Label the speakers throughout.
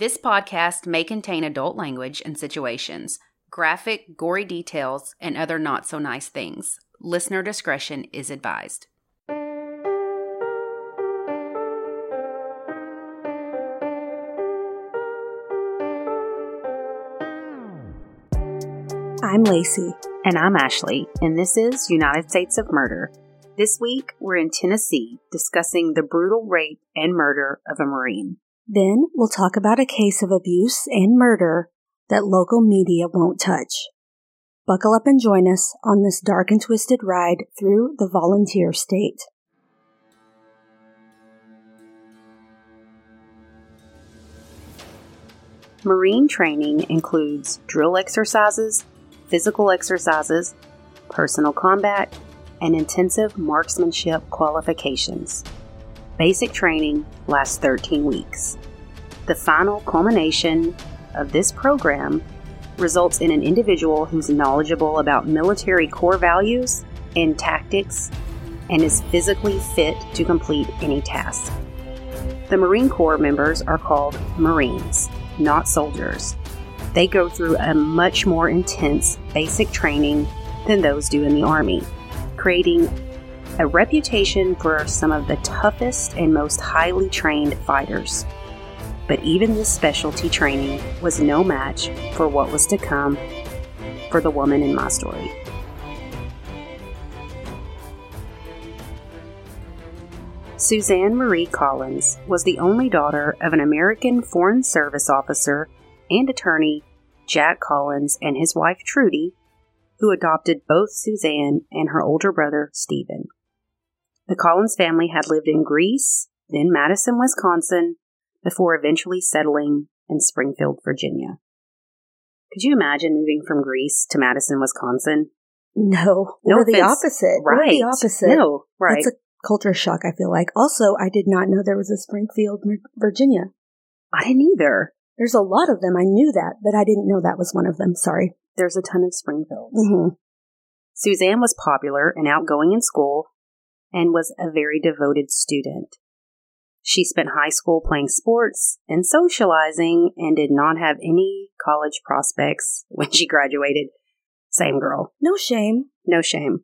Speaker 1: This podcast may contain adult language and situations, graphic, gory details, and other not so nice things. Listener discretion is advised.
Speaker 2: I'm Lacey.
Speaker 1: And I'm Ashley, and this is United States of Murder. This week, we're in Tennessee discussing the brutal rape and murder of a Marine.
Speaker 2: Then we'll talk about a case of abuse and murder that local media won't touch. Buckle up and join us on this dark and twisted ride through the volunteer state.
Speaker 1: Marine training includes drill exercises, physical exercises, personal combat, and intensive marksmanship qualifications. Basic training lasts 13 weeks. The final culmination of this program results in an individual who's knowledgeable about military core values and tactics and is physically fit to complete any task. The Marine Corps members are called Marines, not soldiers. They go through a much more intense basic training than those do in the Army, creating a reputation for some of the toughest and most highly trained fighters. But even this specialty training was no match for what was to come for the woman in my story. Suzanne Marie Collins was the only daughter of an American Foreign Service officer and attorney, Jack Collins, and his wife Trudy, who adopted both Suzanne and her older brother, Stephen. The Collins family had lived in Greece, then Madison, Wisconsin, before eventually settling in Springfield, Virginia. Could you imagine moving from Greece to Madison, Wisconsin?
Speaker 2: No,
Speaker 1: No
Speaker 2: we're the opposite.
Speaker 1: Right.
Speaker 2: We're the opposite.
Speaker 1: No, right.
Speaker 2: That's a culture shock, I feel like. Also, I did not know there was a Springfield, Virginia.
Speaker 1: I didn't either.
Speaker 2: There's a lot of them. I knew that, but I didn't know that was one of them. Sorry.
Speaker 1: There's a ton of Springfields.
Speaker 2: hmm
Speaker 1: Suzanne was popular and outgoing in school and was a very devoted student. She spent high school playing sports and socializing and did not have any college prospects when she graduated. Same girl.
Speaker 2: No shame.
Speaker 1: No shame.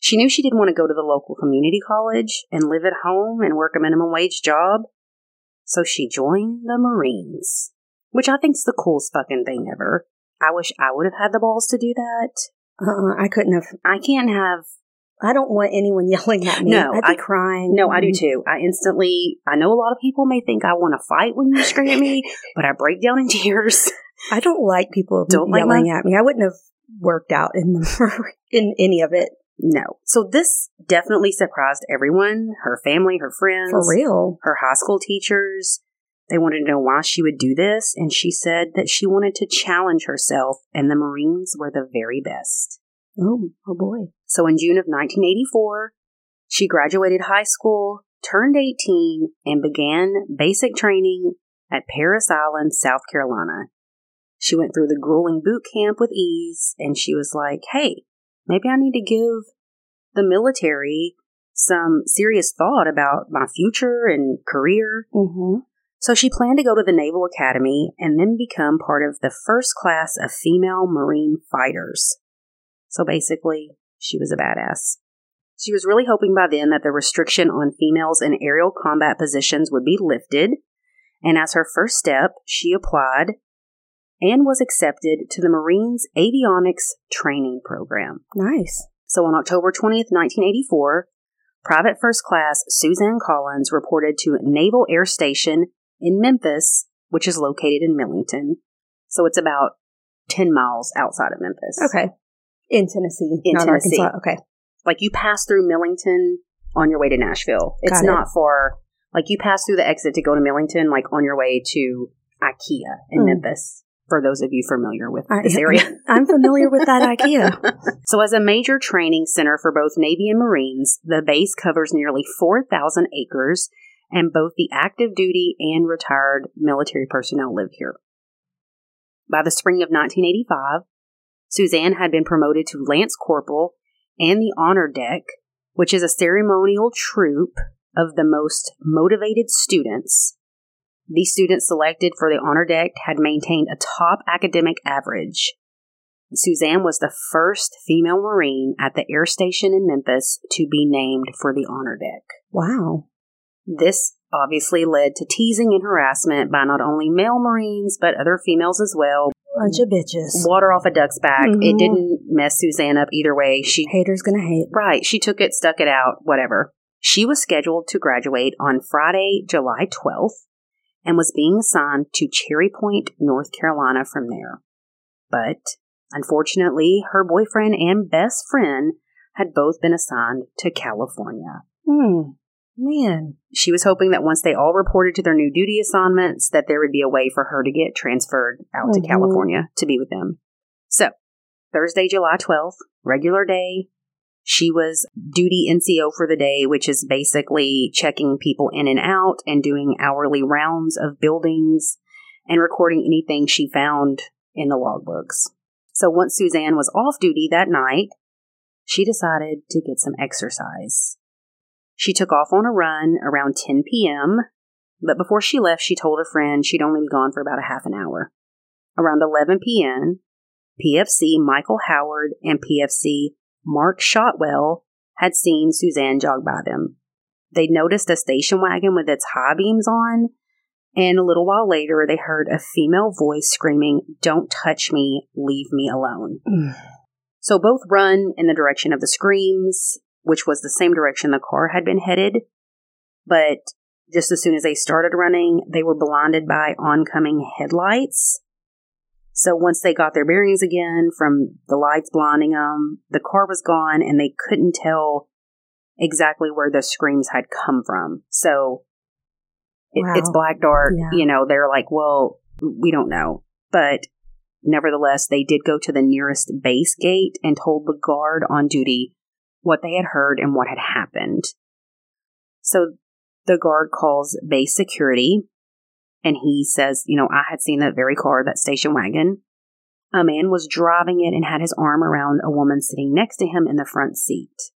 Speaker 1: She knew she didn't want to go to the local community college and live at home and work a minimum wage job. So she joined the Marines, which I think's the coolest fucking thing ever. I wish I would have had the balls to do that.
Speaker 2: Uh-uh, I couldn't have.
Speaker 1: I can't have
Speaker 2: I don't want anyone yelling at me.
Speaker 1: No,
Speaker 2: I'd be
Speaker 1: I-
Speaker 2: crying.
Speaker 1: No, I do too. I instantly, I know a lot of people may think I want to fight when you scream at me, but I break down in tears.
Speaker 2: I don't like people
Speaker 1: Don't like
Speaker 2: yelling at me. I wouldn't have worked out in the, in any of it
Speaker 1: No. So this definitely surprised everyone her family, her friends,
Speaker 2: for real.
Speaker 1: her high school teachers. They wanted to know why she would do this, and she said that she wanted to challenge herself, and the Marines were the very best.
Speaker 2: Oh, oh boy.
Speaker 1: So in June of 1984, she graduated high school, turned 18, and began basic training at Parris Island, South Carolina. She went through the grueling boot camp with ease, and she was like, hey, maybe I need to give the military some serious thought about my future and career.
Speaker 2: Mm-hmm.
Speaker 1: So she planned to go to the Naval Academy and then become part of the first class of female Marine fighters. So basically, she was a badass. She was really hoping by then that the restriction on females in aerial combat positions would be lifted. And as her first step, she applied and was accepted to the Marines Avionics Training Program.
Speaker 2: Nice.
Speaker 1: So on October 20th, 1984, Private First Class Suzanne Collins reported to Naval Air Station in Memphis, which is located in Millington. So it's about 10 miles outside of Memphis.
Speaker 2: Okay. In Tennessee,
Speaker 1: In
Speaker 2: not
Speaker 1: Tennessee.
Speaker 2: Arkansas. Okay.
Speaker 1: Like you pass through Millington on your way to Nashville. It's
Speaker 2: Got it.
Speaker 1: not far. Like you pass through the exit to go to Millington, like on your way to IKEA in
Speaker 2: Mm.
Speaker 1: Memphis. For those of you familiar with
Speaker 2: I-
Speaker 1: this area.
Speaker 2: I'm familiar with that IKEA.
Speaker 1: So, as a major training center for both Navy and Marines, the base covers nearly 4,000 acres, and both the active duty and retired military personnel live here. By the spring of 1985, Suzanne had been promoted to Lance Corporal and the Honor Deck, which is a ceremonial troop of the most motivated students The students selected for the honor deck had maintained a top academic average. Suzanne was the first female Marine at the air station in Memphis to be named for the honor deck.
Speaker 2: Wow.
Speaker 1: This obviously led to teasing and harassment by not only male Marines, but other females as well.
Speaker 2: Bunch of bitches.
Speaker 1: Water off a duck's back. It
Speaker 2: Mhm.
Speaker 1: didn't mess Suzanne up either way. She
Speaker 2: Haters gonna hate.
Speaker 1: Right. She took it, stuck it out, whatever. She was scheduled to graduate on Friday, July 12th, and was being assigned to Cherry Point, North Carolina from there. But unfortunately, her boyfriend and best friend had both been assigned to California.
Speaker 2: Hmm. Man.
Speaker 1: She was hoping that once they all reported to their new duty assignments, that there would be a way for her to get transferred out to
Speaker 2: Mhm.
Speaker 1: California to be with them. So, Thursday, July 12th, regular day. She was duty NCO for the day, which is basically checking people in and out and doing hourly rounds of buildings and recording anything she found in the logbooks. So once Suzanne was off duty that night, she decided to get some exercise. She took off on a run around 10 p.m., but before she left, she told her friend she'd only be gone for about a half an hour. Around 11 p.m., PFC Michael Howard and PFC Mark Shotwell had seen Suzanne jog by them. They'd noticed a station wagon with its high beams on, and a little while later, they heard a female voice screaming, Don't touch me, leave me alone.
Speaker 2: Mm.
Speaker 1: So both run in the direction of the screams, which was the same direction the car had been headed. But just as soon as they started running, they were blinded by oncoming headlights. So once they got their bearings again from the lights blinding them, the car was gone and they couldn't tell exactly where the screams had come from. So it,
Speaker 2: Wow.
Speaker 1: it's black dark,
Speaker 2: Yeah.
Speaker 1: you know, they're like, well, we don't know. But nevertheless, they did go to the nearest base gate and told the guard on duty what they had heard and what had happened. So the guard calls base security and he says, you know, I had seen that very car, that station wagon. A man was driving it and had his arm around a woman sitting next to him in the front seat.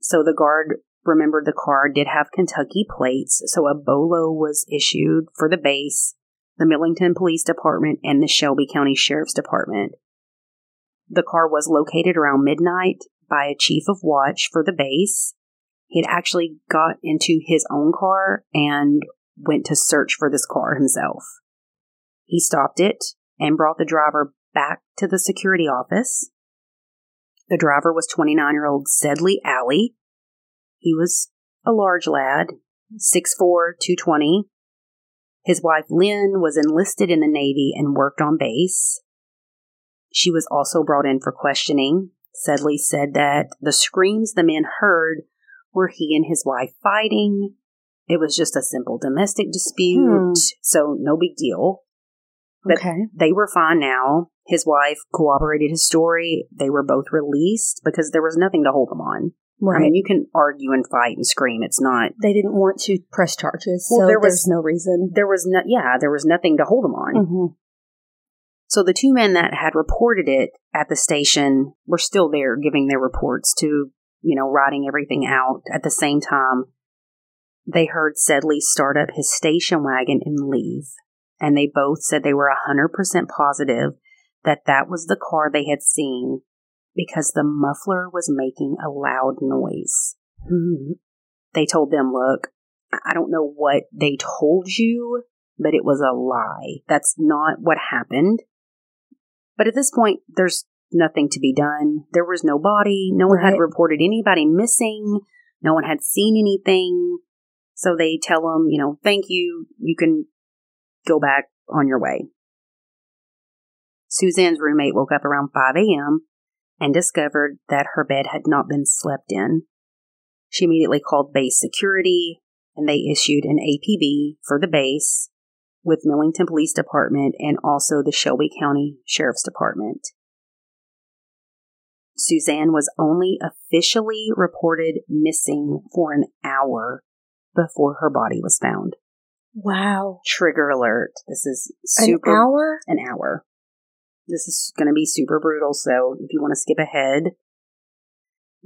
Speaker 1: So the guard remembered the car did have Kentucky plates, so a BOLO was issued for the base, the Millington Police Department, and the Shelby County Sheriff's Department. The car was located around midnight by a chief of watch for the base. He had actually got into his own car and went to search for this car himself. He stopped it and brought the driver back to the security office. The driver was 29 year old Sedley Alley. He was a large lad, 6'4, 220. His wife Lynn was enlisted in the Navy and worked on base. She was also brought in for questioning. Sedley said that the screams the men heard were he and his wife fighting. It was just a simple domestic dispute,
Speaker 2: Hmm.
Speaker 1: so no big deal. But
Speaker 2: Okay.
Speaker 1: they were fine now. His wife corroborated his story. They were both released because there was nothing to hold them on.
Speaker 2: Right.
Speaker 1: I mean, you can argue and fight and scream. It's not.
Speaker 2: they didn't want to press charges,
Speaker 1: Well,
Speaker 2: so
Speaker 1: there was-
Speaker 2: there's no reason.
Speaker 1: There was no. Yeah, there was nothing to hold them on.
Speaker 2: hmm
Speaker 1: So the two men that had reported it at the station were still there, giving their reports to you know writing everything out. At the same time, they heard Sedley start up his station wagon and leave, and they both said they were hundred percent positive that that was the car they had seen because the muffler was making a loud noise. Mm-hmm. They told them, look, I don't know what they told you, but it was a lie. That's not what happened. But at this point, there's nothing to be done. There was no body. No one had reported anybody missing. No one had seen anything. So they tell them, you know, thank you. You can go back on your way. Suzanne's roommate woke up around 5 a.m. and discovered that her bed had not been slept in. She immediately called base security and they issued an APB for the base with Millington Police Department and also the Shelby County Sheriff's Department. Suzanne was only officially reported missing for an hour before her body was found.
Speaker 2: Wow.
Speaker 1: Trigger alert. This is super
Speaker 2: An hour?
Speaker 1: an hour. This is going to be super brutal, so if you want to skip ahead.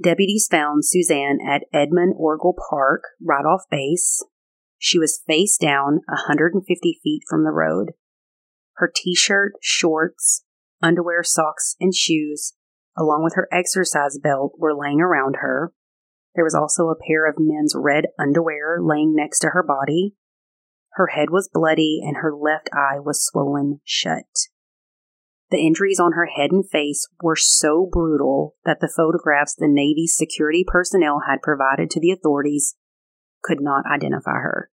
Speaker 1: Deputies found Suzanne at Edmund Orgill Park, right off base. She was face down 150 feet from the road. Her t shirt, shorts, underwear, socks, and shoes, along with her exercise belt, were laying around her. There was also a pair of men's red underwear laying next to her body. Her head was bloody and her left eye was swollen shut. The injuries on her head and face were so brutal that the photographs the Navy's security personnel had provided to the authorities could not identify her.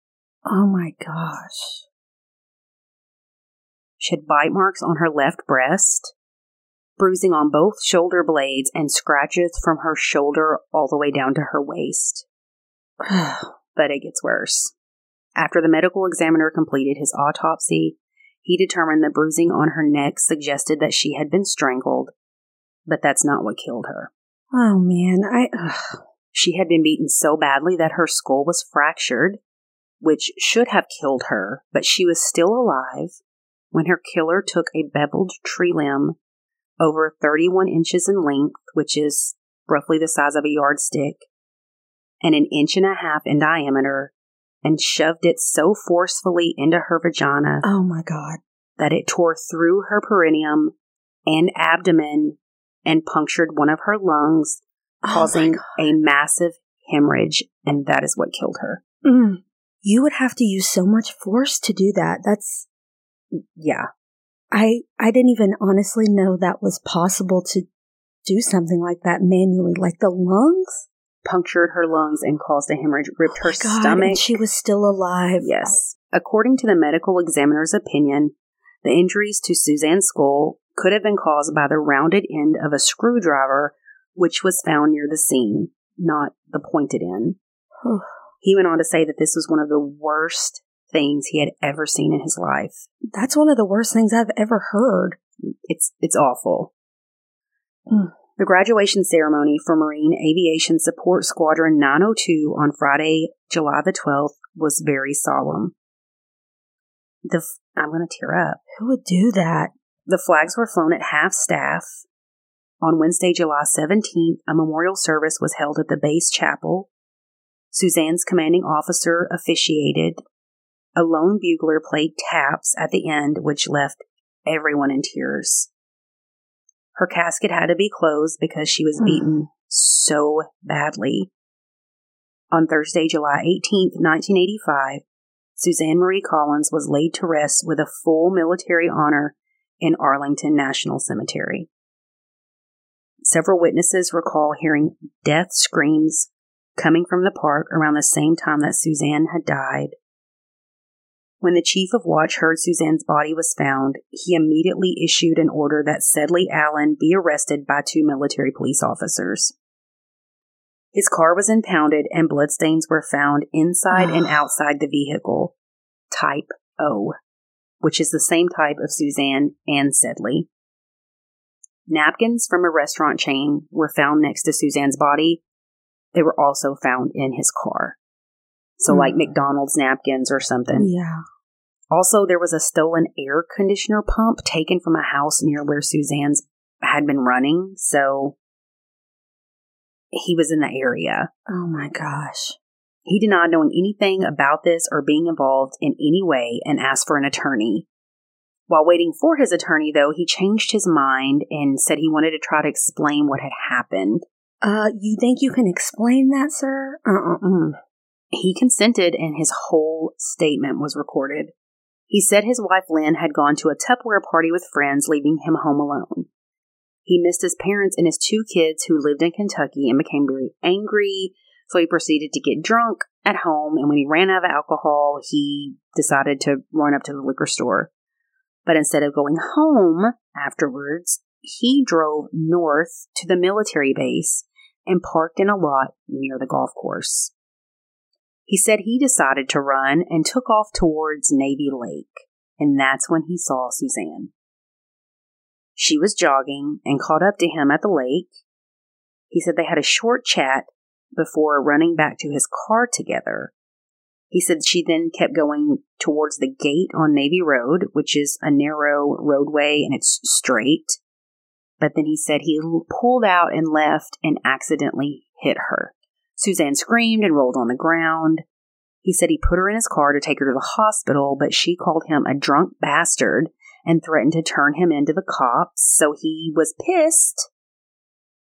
Speaker 2: Oh my gosh.
Speaker 1: She had bite marks on her left breast, bruising on both shoulder blades, and scratches from her shoulder all the way down to her waist. but it gets worse. After the medical examiner completed his autopsy, he determined the bruising on her neck suggested that she had been strangled, but that's not what killed her.
Speaker 2: Oh man, I. Ugh.
Speaker 1: She had been beaten so badly that her skull was fractured, which should have killed her, but she was still alive when her killer took a beveled tree limb over 31 inches in length, which is roughly the size of a yardstick, and an inch and a half in diameter, and shoved it so forcefully into her vagina.
Speaker 2: Oh my God.
Speaker 1: That it tore through her perineum and abdomen and punctured one of her lungs, oh causing a massive hemorrhage, and that is what killed her.
Speaker 2: Mm. You would have to use so much force to do that. That's.
Speaker 1: Yeah.
Speaker 2: I, I didn't even honestly know that was possible to do something like that manually. Like the lungs?
Speaker 1: punctured her lungs and caused a hemorrhage, ripped oh her God, stomach.
Speaker 2: she was still alive.
Speaker 1: Yes. According to the medical examiner's opinion, the injuries to Suzanne's skull could have been caused by the rounded end of a screwdriver, which was found near the scene, not the pointed end. he went on to say that this was one of the worst things he had ever seen in his life.
Speaker 2: That's one of the worst things I've ever heard.
Speaker 1: It's it's awful. Mm. The graduation ceremony for Marine Aviation Support Squadron 902 on Friday, July the 12th was very solemn. The f- I'm going to tear up.
Speaker 2: Who would do that?
Speaker 1: The flags were flown at half staff. On Wednesday, July 17th, a memorial service was held at the base chapel. Suzanne's commanding officer officiated. A lone bugler played taps at the end, which left everyone in tears. Her casket had to be closed because she was hmm. beaten so badly. On Thursday, July 18, 1985, Suzanne Marie Collins was laid to rest with a full military honor in Arlington National Cemetery. Several witnesses recall hearing death screams coming from the park around the same time that Suzanne had died when the chief of watch heard Suzanne's body was found, he immediately issued an order that Sedley Alley be arrested by two military police officers. His car was impounded and bloodstains were found inside and ah. outside the vehicle, type O, which is the same type of Suzanne and Sedley. Napkins from a restaurant chain were found next to Suzanne's body. They were also found in his car. So, mm. like McDonald's napkins or something.
Speaker 2: Yeah.
Speaker 1: Also, there was a stolen air conditioner pump taken from a house near where Suzanne's had been running. So, he was in the area.
Speaker 2: Oh my gosh.
Speaker 1: He denied knowing anything about this or being involved in any way and asked for an attorney. While waiting for his attorney, though, he changed his mind and said he wanted to try to explain what had happened.
Speaker 2: Uh, you think you can explain that, sir?
Speaker 1: Uh-uh. He consented, and his whole statement was recorded. He said his wife Lynn had gone to a Tupperware party with friends, leaving him home alone. He missed his parents and his two kids who lived in Kentucky and became very angry, so he proceeded to get drunk at home. And when he ran out of alcohol, he decided to run up to the liquor store. But instead of going home afterwards, he drove north to the military base and parked in a lot near the golf course. He said he decided to run and took off towards Navy Lake, and that's when he saw Suzanne. She was jogging and caught up to him at the lake. He said they had a short chat before running back to his car together. He said she then kept going towards the gate on Navy Road, which is a narrow roadway and it's straight. But then he said he pulled out and left and accidentally hit her. Suzanne screamed and rolled on the ground. He said he put her in his car to take her to the hospital, but she called him a drunk bastard and threatened to turn him into the cops, so he was pissed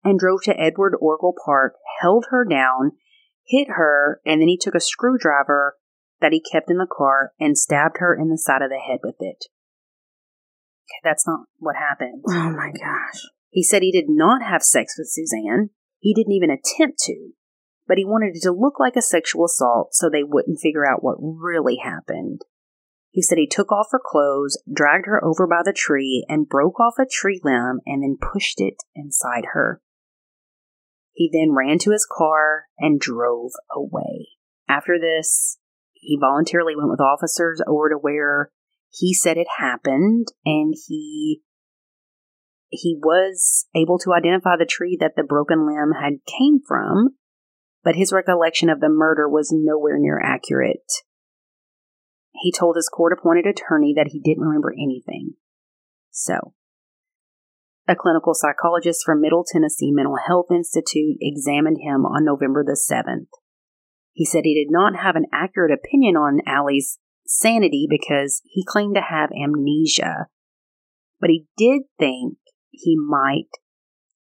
Speaker 1: and drove to Edward Orgill Park, held her down, hit her, and then he took a screwdriver that he kept in the car and stabbed her in the side of the head with it. That's not what happened.
Speaker 2: Oh my gosh.
Speaker 1: He said he did not have sex with Suzanne. He didn't even attempt to, but he wanted it to look like a sexual assault so they wouldn't figure out what really happened. He said he took off her clothes, dragged her over by the tree, and broke off a tree limb and then pushed it inside her. He then ran to his car and drove away. After this, he voluntarily went with officers over to where he said it happened and he he was able to identify the tree that the broken limb had came from, but his recollection of the murder was nowhere near accurate. He told his court appointed attorney that he didn't remember anything. So, a clinical psychologist from Middle Tennessee Mental Health Institute examined him on November the 7th. He said he did not have an accurate opinion on Alley's sanity because he claimed to have amnesia, but he did think he might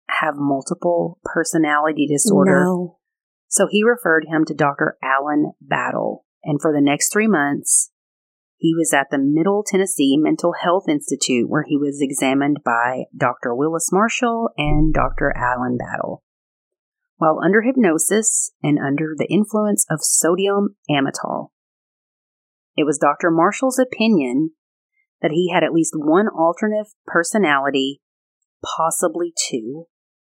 Speaker 1: have multiple personality disorder.
Speaker 2: No.
Speaker 1: So he referred him to Dr. Alan Battle, and for the next three months, he was at the Middle Tennessee Mental Health Institute where he was examined by Dr. Willis Marshall and Dr. Alan Battle. While under hypnosis and under the influence of sodium amytal, it was Dr. Marshall's opinion that he had at least one alternate personality, possibly two.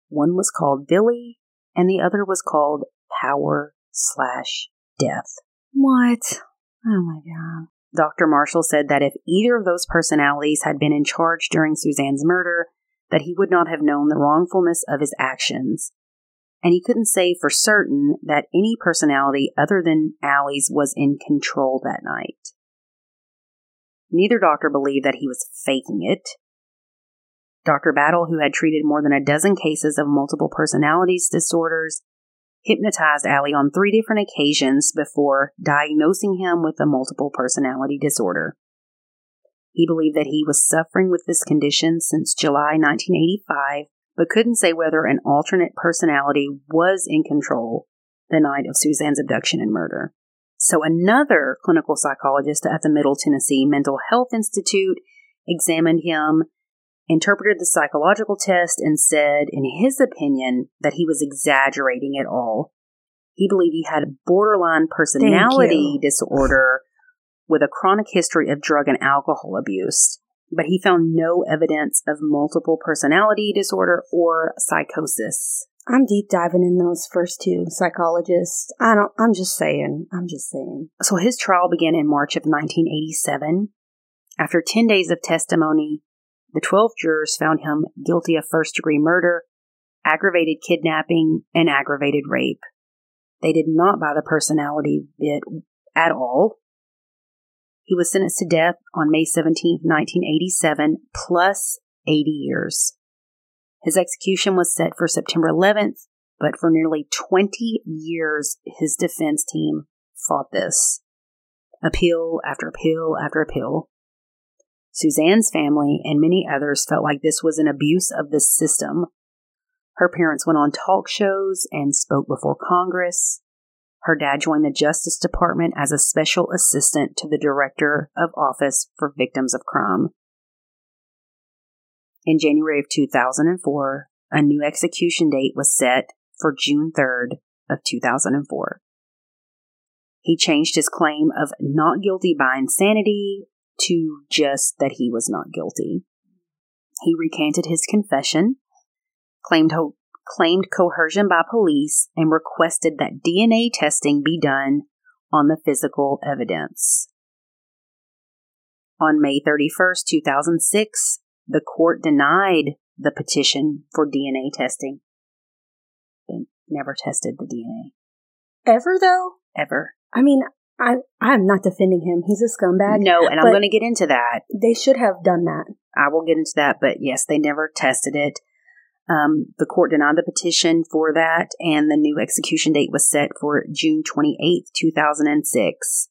Speaker 1: One was called Billy, and the other was called Power slash Death.
Speaker 2: What? Oh my god.
Speaker 1: Dr. Marshall said that if either of those personalities had been in charge during Suzanne's murder, that he would not have known the wrongfulness of his actions. And he couldn't say for certain that any personality other than Alley's was in control that night. Neither doctor believed that he was faking it. Dr. Battle, who had treated more than a dozen cases of multiple personalities disorders, hypnotized Alley on three different occasions before diagnosing him with a multiple personality disorder. He believed that he was suffering with this condition since July 1985, but couldn't say whether an alternate personality was in control the night of Suzanne's abduction and murder. So another clinical psychologist at the Middle Tennessee Mental Health Institute examined him interpreted the psychological test and said, in his opinion, that he was exaggerating it all. He believed he had borderline personality disorder with a chronic history of drug and alcohol abuse, but he found no evidence of multiple personality disorder or psychosis.
Speaker 2: I'm deep diving in those first two psychologists. I don't, I'm just saying. I'm just saying.
Speaker 1: So his trial began in March of 1987. After 10 days of testimony, the 12 jurors found him guilty of first degree murder, aggravated kidnapping, and aggravated rape. They did not buy the personality bit at all. He was sentenced to death on May 17, 1987, plus 80 years. His execution was set for September 11th, but for nearly 20 years, his defense team fought this. Appeal after appeal after appeal. Suzanne's family and many others felt like this was an abuse of the system. Her parents went on talk shows and spoke before Congress. Her dad joined the Justice Department as a special assistant to the Director of Office for Victims of Crime. In January of 2004, a new execution date was set for June 3rd of 2004. He changed his claim of not guilty by insanity to just that he was not guilty. He recanted his confession, claimed ho- claimed coercion by police, and requested that DNA testing be done on the physical evidence. On May 31st, 2006, the court denied the petition for DNA testing. They never tested the DNA.
Speaker 2: Ever though?
Speaker 1: Ever.
Speaker 2: I mean, I I'm not defending him. He's a scumbag.
Speaker 1: No, and I'm going to get into that.
Speaker 2: They should have done that.
Speaker 1: I will get into that, but yes, they never tested it. Um, the court denied the petition for that, and the new execution date was set for June 28th, 2006.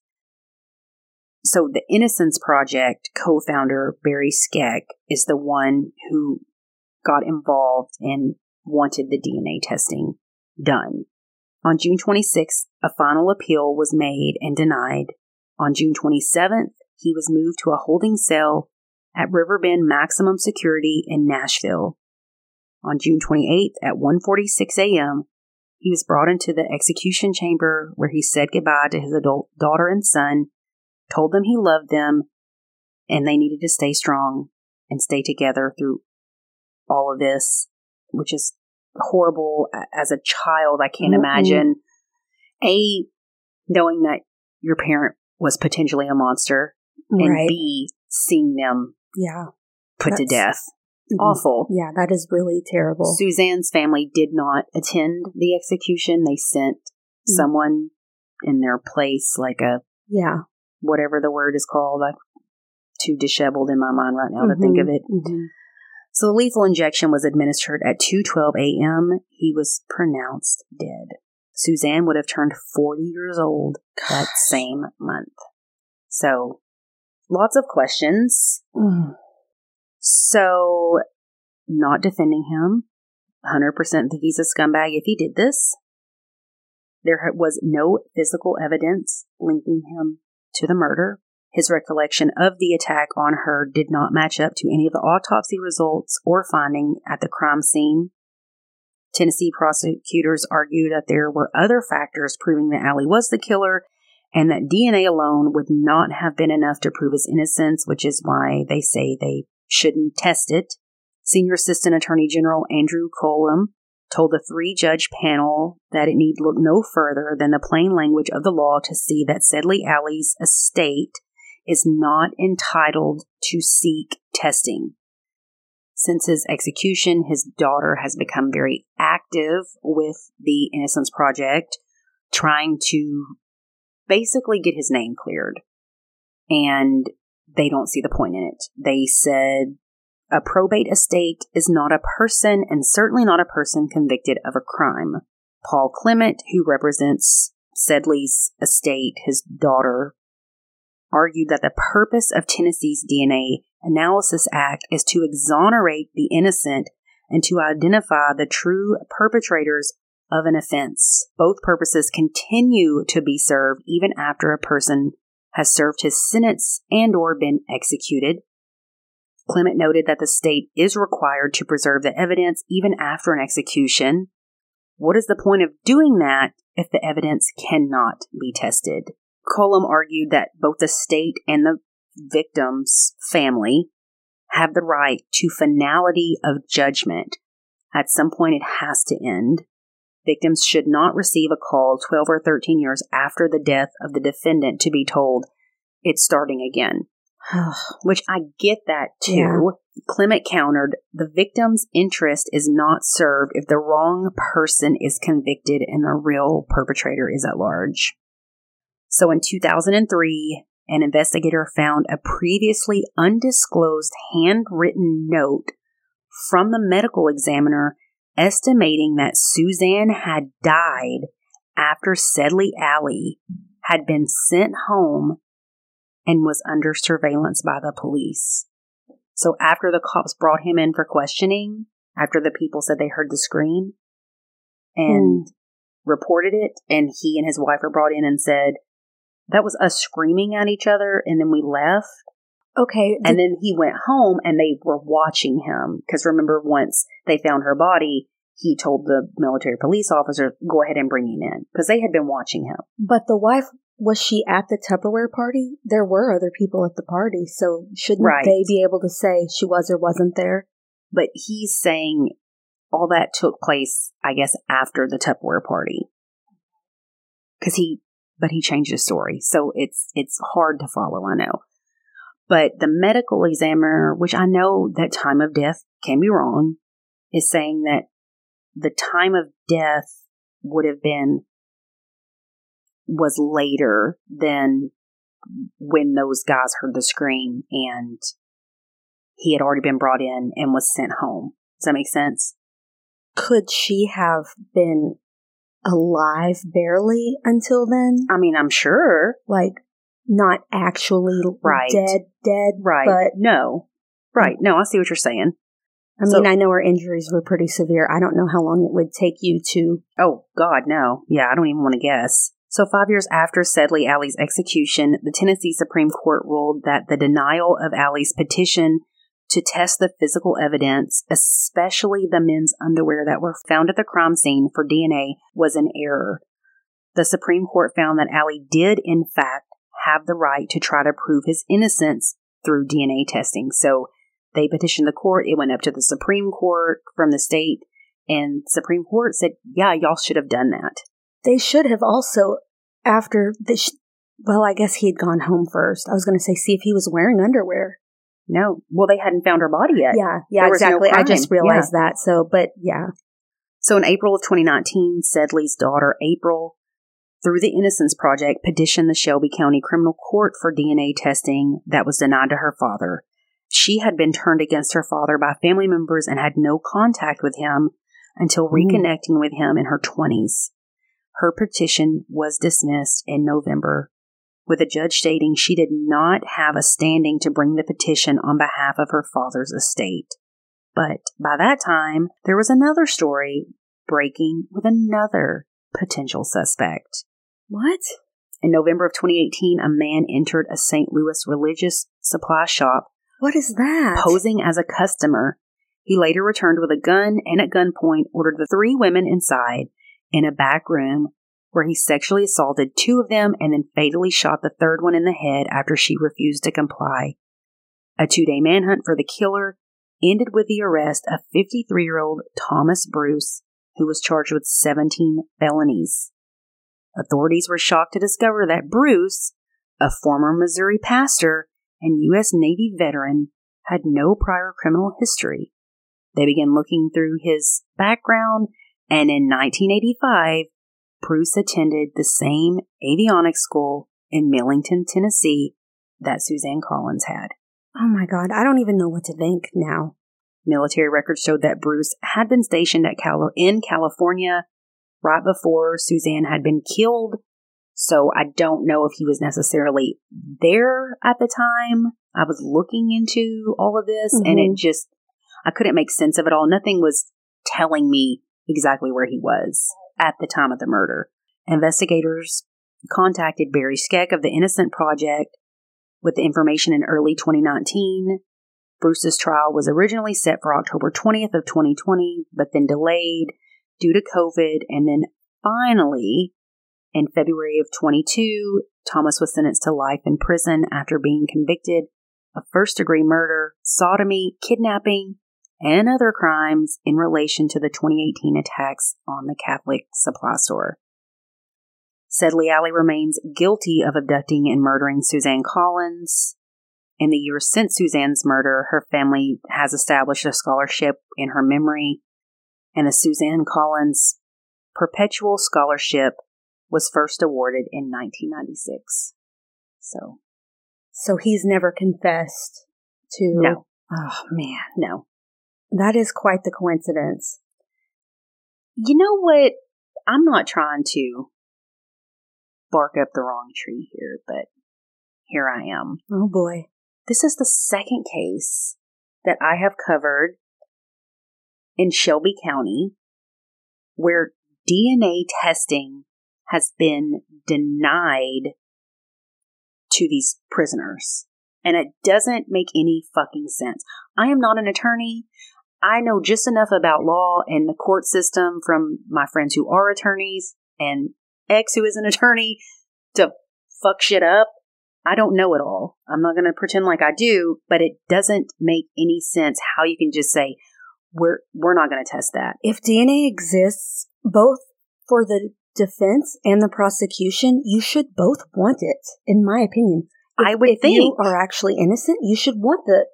Speaker 1: So, the Innocence Project co founder, Barry Scheck, is the one who got involved and wanted the DNA testing done. On June 26th, a final appeal was made and denied. On June 27th, he was moved to a holding cell at Riverbend Maximum Security in Nashville. On June 28th at 1:46 a.m., he was brought into the execution chamber where he said goodbye to his adult daughter and son, told them he loved them, and they needed to stay strong and stay together through all of this, which is horrible as a child. I can't mm-hmm. imagine. A, knowing that your parent was potentially a monster, and right. B, seeing them
Speaker 2: yeah
Speaker 1: put to death. Mm-hmm. Awful.
Speaker 2: Yeah, that is really terrible.
Speaker 1: Suzanne's family did not attend the execution. They sent mm-hmm. someone in their place, like a
Speaker 2: yeah,
Speaker 1: whatever the word is called. I'm too disheveled in my mind right now mm-hmm. to think of it. So the lethal injection was administered at 2:12 a.m. He was pronounced dead. Suzanne would have turned 40 years old that same month. So, lots of questions.
Speaker 2: Mm.
Speaker 1: So, not defending him. 100% think he's a scumbag if he did this. There was no physical evidence linking him to the murder. His recollection of the attack on her did not match up to any of the autopsy results or finding at the crime scene. Tennessee prosecutors argued that there were other factors proving that Alley was the killer and that DNA alone would not have been enough to prove his innocence, which is why they say they shouldn't test it. Senior Assistant Attorney General Andrew Cullum told the three judge panel that it need look no further than the plain language of the law to see that Sedley Alley's estate is not entitled to seek testing. Since his execution, his daughter has become very active with the Innocence Project, trying to basically get his name cleared. And they don't see the point in it. They said a probate estate is not a person and certainly not a person convicted of a crime. Paul Clement, who represents Sedley's estate, his daughter, argued that the purpose of Tennessee's DNA Analysis Act is to exonerate the innocent and to identify the true perpetrators of an offense. Both purposes continue to be served even after a person has served his sentence and or been executed. Clement noted that the state is required to preserve the evidence even after an execution. What is the point of doing that if the evidence cannot be tested? Cullum argued that both the state and the victim's family have the right to finality of judgment. At some point, it has to end. Victims should not receive a call 12 or 13 years after the death of the defendant to be told it's starting again. Which I get that too. Yeah. Clement countered the victim's interest is not served if the wrong person is convicted and the real perpetrator is at large. So in 2003, an investigator found a previously undisclosed handwritten note from the medical examiner estimating that Suzanne had died after Sedley Alley had been sent home and was under surveillance by the police. So after the cops brought him in for questioning, after the people said they heard the scream and mm. reported it, and he and his wife were brought in and said, that was us screaming at each other, and then we left.
Speaker 2: Okay.
Speaker 1: And then he went home and they were watching him. Because remember, once they found her body, he told the military police officer, go ahead and bring him in. Because they had been watching him.
Speaker 2: But the wife, was she at the Tupperware party? There were other people at the party. So shouldn't right. they be able to say she was or wasn't there?
Speaker 1: But he's saying all that took place, I guess, after the Tupperware party. Because he but he changed his story. So it's it's hard to follow, I know. But the medical examiner, which I know that time of death can be wrong, is saying that the time of death would have been was later than when those guys heard the scream and he had already been brought in and was sent home. Does that make sense?
Speaker 2: could she have been alive barely until then?
Speaker 1: I mean, I'm sure.
Speaker 2: Like, not actually
Speaker 1: Right.
Speaker 2: dead, dead,
Speaker 1: Right.
Speaker 2: But
Speaker 1: no. Right. No, I see what you're saying.
Speaker 2: I mean, I know her injuries were pretty severe. I don't know how long it would take you to.
Speaker 1: Oh, God, no. Yeah, I don't even want to guess. So, five years after Sedley Alley's execution, the Tennessee Supreme Court ruled that the denial of Alley's petition to test the physical evidence, especially the men's underwear that were found at the crime scene for DNA, was an error. The Supreme Court found that Alley did, in fact, have the right to try to prove his innocence through DNA testing. So, they petitioned the court. It went up to the Supreme Court from the state, and Supreme Court said, "Yeah, y'all should have done that."
Speaker 2: They should have also, after this. Well, I guess he had gone home first. I was going to say, see if he was wearing underwear.
Speaker 1: No, well, they hadn't found her body yet.
Speaker 2: Yeah, yeah,
Speaker 1: was no
Speaker 2: exactly. I just realized that. So, but yeah.
Speaker 1: So in April of 2019, Sedley's daughter, April, through the Innocence Project, petitioned the Shelby County Criminal Court for DNA testing that was denied to her father. She had been turned against her father by family members and had no contact with him until
Speaker 2: Mm.
Speaker 1: reconnecting with him in her 20s. Her petition was dismissed in November, with a judge stating she did not have a standing to bring the petition on behalf of her father's estate. But by that time, there was another story breaking with another potential suspect.
Speaker 2: What?
Speaker 1: In November of 2018, a man entered a St. Louis religious supply shop
Speaker 2: What is that?
Speaker 1: posing as a customer. He later returned with a gun and at gunpoint ordered the three women inside in a back room where he sexually assaulted two of them and then fatally shot the third one in the head after she refused to comply. A two day manhunt for the killer ended with the arrest of 53 year old Thomas Bruce, who was charged with 17 felonies. Authorities were shocked to discover that Bruce, a former Missouri pastor and U.S. Navy veteran, had no prior criminal history. They began looking through his background, and in 1985, Bruce attended the same avionics school in Millington, Tennessee, that Suzanne Collins had.
Speaker 2: Oh my god, I don't even know what to think now.
Speaker 1: Military records showed that Bruce had been stationed at Cal- in California right before Suzanne had been killed. So I don't know if he was necessarily there at the time. I was looking into all of this and it mm-hmm. just, I couldn't make sense of it all. Nothing was telling me exactly where he was at the time of the murder. Investigators contacted Barry Scheck of the Innocent Project with the information in early 2019. Bruce's trial was originally set for October 20th of 2020, but then delayed due to COVID. And then finally, in February of 22, Thomas was sentenced to life in prison after being convicted of first degree murder, sodomy, kidnapping, and other crimes in relation to the 2018 attacks on the Catholic supply store. Sedley Alley remains guilty of abducting and murdering Suzanne Collins. In the years since Suzanne's murder, her family has established a scholarship in her memory, and the Suzanne Collins Perpetual Scholarship was first awarded in 1996. So,
Speaker 2: So he's never confessed to.
Speaker 1: no,
Speaker 2: Oh man,
Speaker 1: no.
Speaker 2: That is quite the coincidence.
Speaker 1: You know what? I'm not trying to bark up the wrong tree here, but here I am.
Speaker 2: Oh boy.
Speaker 1: This is the second case that I have covered in Shelby County where DNA testing has been denied to these prisoners. And it doesn't make any fucking sense. I am not an attorney. I know just enough about law and the court system from my friends who are attorneys and ex who is an attorney to fuck shit up. I don't know it all. I'm not going to pretend like I do, but it doesn't make any sense how you can just say we're we're not going to test that.
Speaker 2: If DNA exists both for the defense and the prosecution, you should both want it, in my opinion. If,
Speaker 1: I would
Speaker 2: if you
Speaker 1: think.
Speaker 2: are actually innocent, you should want the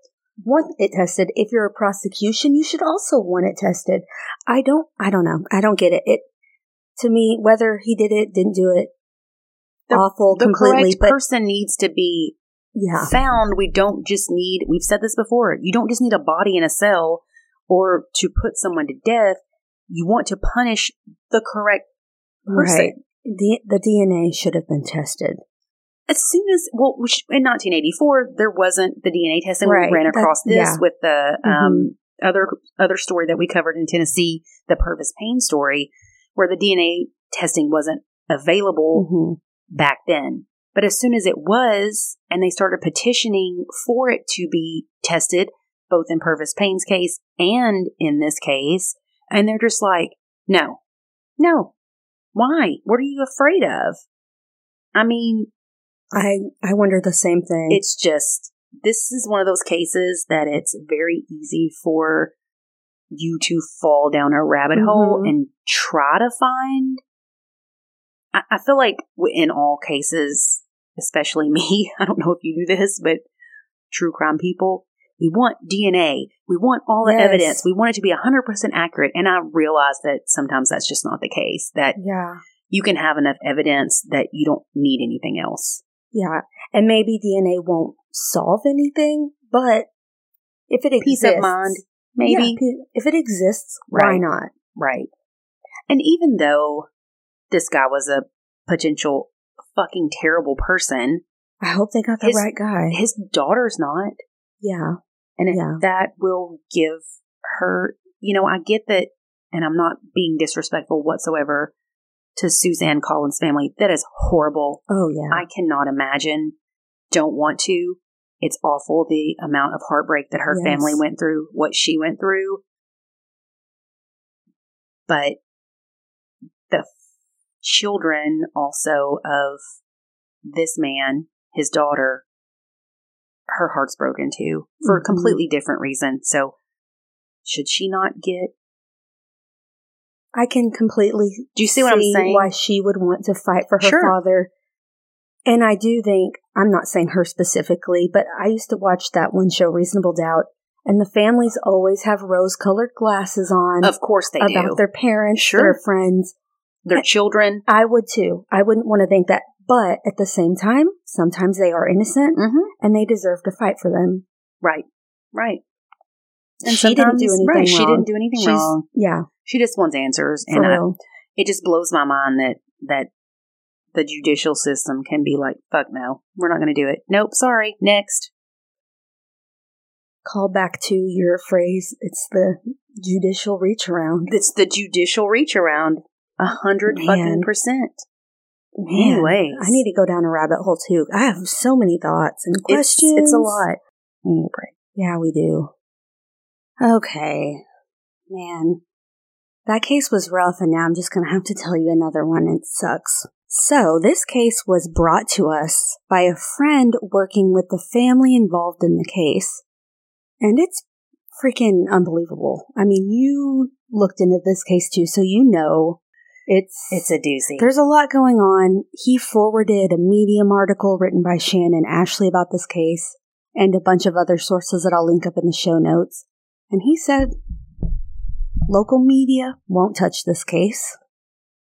Speaker 2: want it tested. If you're a prosecution, you should also want it tested. I don't I don't know. I don't get it. It to me, whether he did it, didn't do it,
Speaker 1: The-
Speaker 2: awful
Speaker 1: The
Speaker 2: completely,
Speaker 1: correct
Speaker 2: but
Speaker 1: person needs to be
Speaker 2: yeah.
Speaker 1: found. We don't just need. We've said this before. You don't just need a body in a cell or to put someone to death. you want to punish the correct person.
Speaker 2: Right. The, the DNA should have been tested.
Speaker 1: As soon as, well, which, in 1984, there wasn't the DNA testing.
Speaker 2: Right.
Speaker 1: We ran across this
Speaker 2: yeah.
Speaker 1: with the
Speaker 2: Mhm.
Speaker 1: um, other other story that we covered in Tennessee, the Pervis Payne story, where the DNA testing wasn't available
Speaker 2: hmm
Speaker 1: back then. But as soon as it was, and they started petitioning for it to be tested, both in Pervis Payne's case and in this case, and they're just like, no, no. Why? What are you afraid of? I mean,
Speaker 2: I, I wonder the same thing.
Speaker 1: it's just, this is one of those cases that it's very easy for you to fall down a rabbit hole
Speaker 2: Mhm.
Speaker 1: and try to find. I, I feel like in all cases, especially me, I don't know if you do this, but true crime people, we want DNA. We want all the
Speaker 2: Yes.
Speaker 1: evidence. We want it to be 100% accurate. And I realize that sometimes that's just not the case, that
Speaker 2: yeah.
Speaker 1: you can have enough evidence that you don't need anything else.
Speaker 2: Yeah. And maybe DNA won't solve anything, but if it
Speaker 1: Peace
Speaker 2: exists.
Speaker 1: of mind, maybe.
Speaker 2: Yeah, if it exists, why not?
Speaker 1: Right. And even though this guy was a potential fucking terrible person,
Speaker 2: I hope they got the
Speaker 1: His-
Speaker 2: right guy.
Speaker 1: his daughter's not.
Speaker 2: yeah.
Speaker 1: And if
Speaker 2: Yeah.
Speaker 1: that will give her, you know, I get that, and I'm not being disrespectful whatsoever to Suzanne Collins' family. That is horrible.
Speaker 2: Oh, yeah.
Speaker 1: I cannot imagine. Don't want to. It's awful the amount of heartbreak that her
Speaker 2: Yes.
Speaker 1: family went through, what she went through. But the f- children also of this man, his daughter, her heart's broken too for a
Speaker 2: Mhm.
Speaker 1: completely different reason. So, should she not get?
Speaker 2: I can completely
Speaker 1: Do you see what I'm saying?
Speaker 2: why she would want to fight for her
Speaker 1: Sure.
Speaker 2: father. And I do think, I'm not saying her specifically, but I used to watch that one show, Reasonable Doubt, and the families always have rose colored glasses on
Speaker 1: Of course they do.
Speaker 2: about
Speaker 1: do.
Speaker 2: their parents,
Speaker 1: Sure.
Speaker 2: their friends.
Speaker 1: Their children.
Speaker 2: I would too. I wouldn't want to think that. But at the same time, sometimes they are innocent
Speaker 1: Mm-hmm.
Speaker 2: and they deserve to fight for them.
Speaker 1: Right. Right.
Speaker 2: And she didn't do anything
Speaker 1: right, She didn't do anything
Speaker 2: She's-
Speaker 1: wrong.
Speaker 2: Yeah,
Speaker 1: She just wants answers,
Speaker 2: for
Speaker 1: and I, it just blows my mind that that the judicial system can be like, "Fuck no, we're not going to do it." Nope, sorry. Next.
Speaker 2: Call back to your phrase. It's the judicial reach around.
Speaker 1: It's the judicial reach around. A hundred fucking percent.
Speaker 2: Man,
Speaker 1: Anyways.
Speaker 2: I need to go down a rabbit hole too. I have so many thoughts and questions.
Speaker 1: it's a lot. We need a break.
Speaker 2: Yeah, we do. Okay. Man, that case was rough, and now I'm just going to have to tell you another one. It sucks. So, this case was brought to us by a friend working with the family involved in the case. And it's freaking unbelievable. I mean, you looked into this case too, so you know it's
Speaker 1: It's a doozy.
Speaker 2: there's a lot going on. He forwarded a Medium article written by Shannon Ashley about this case and a bunch of other sources that I'll link up in the show notes. And he said local media won't touch this case.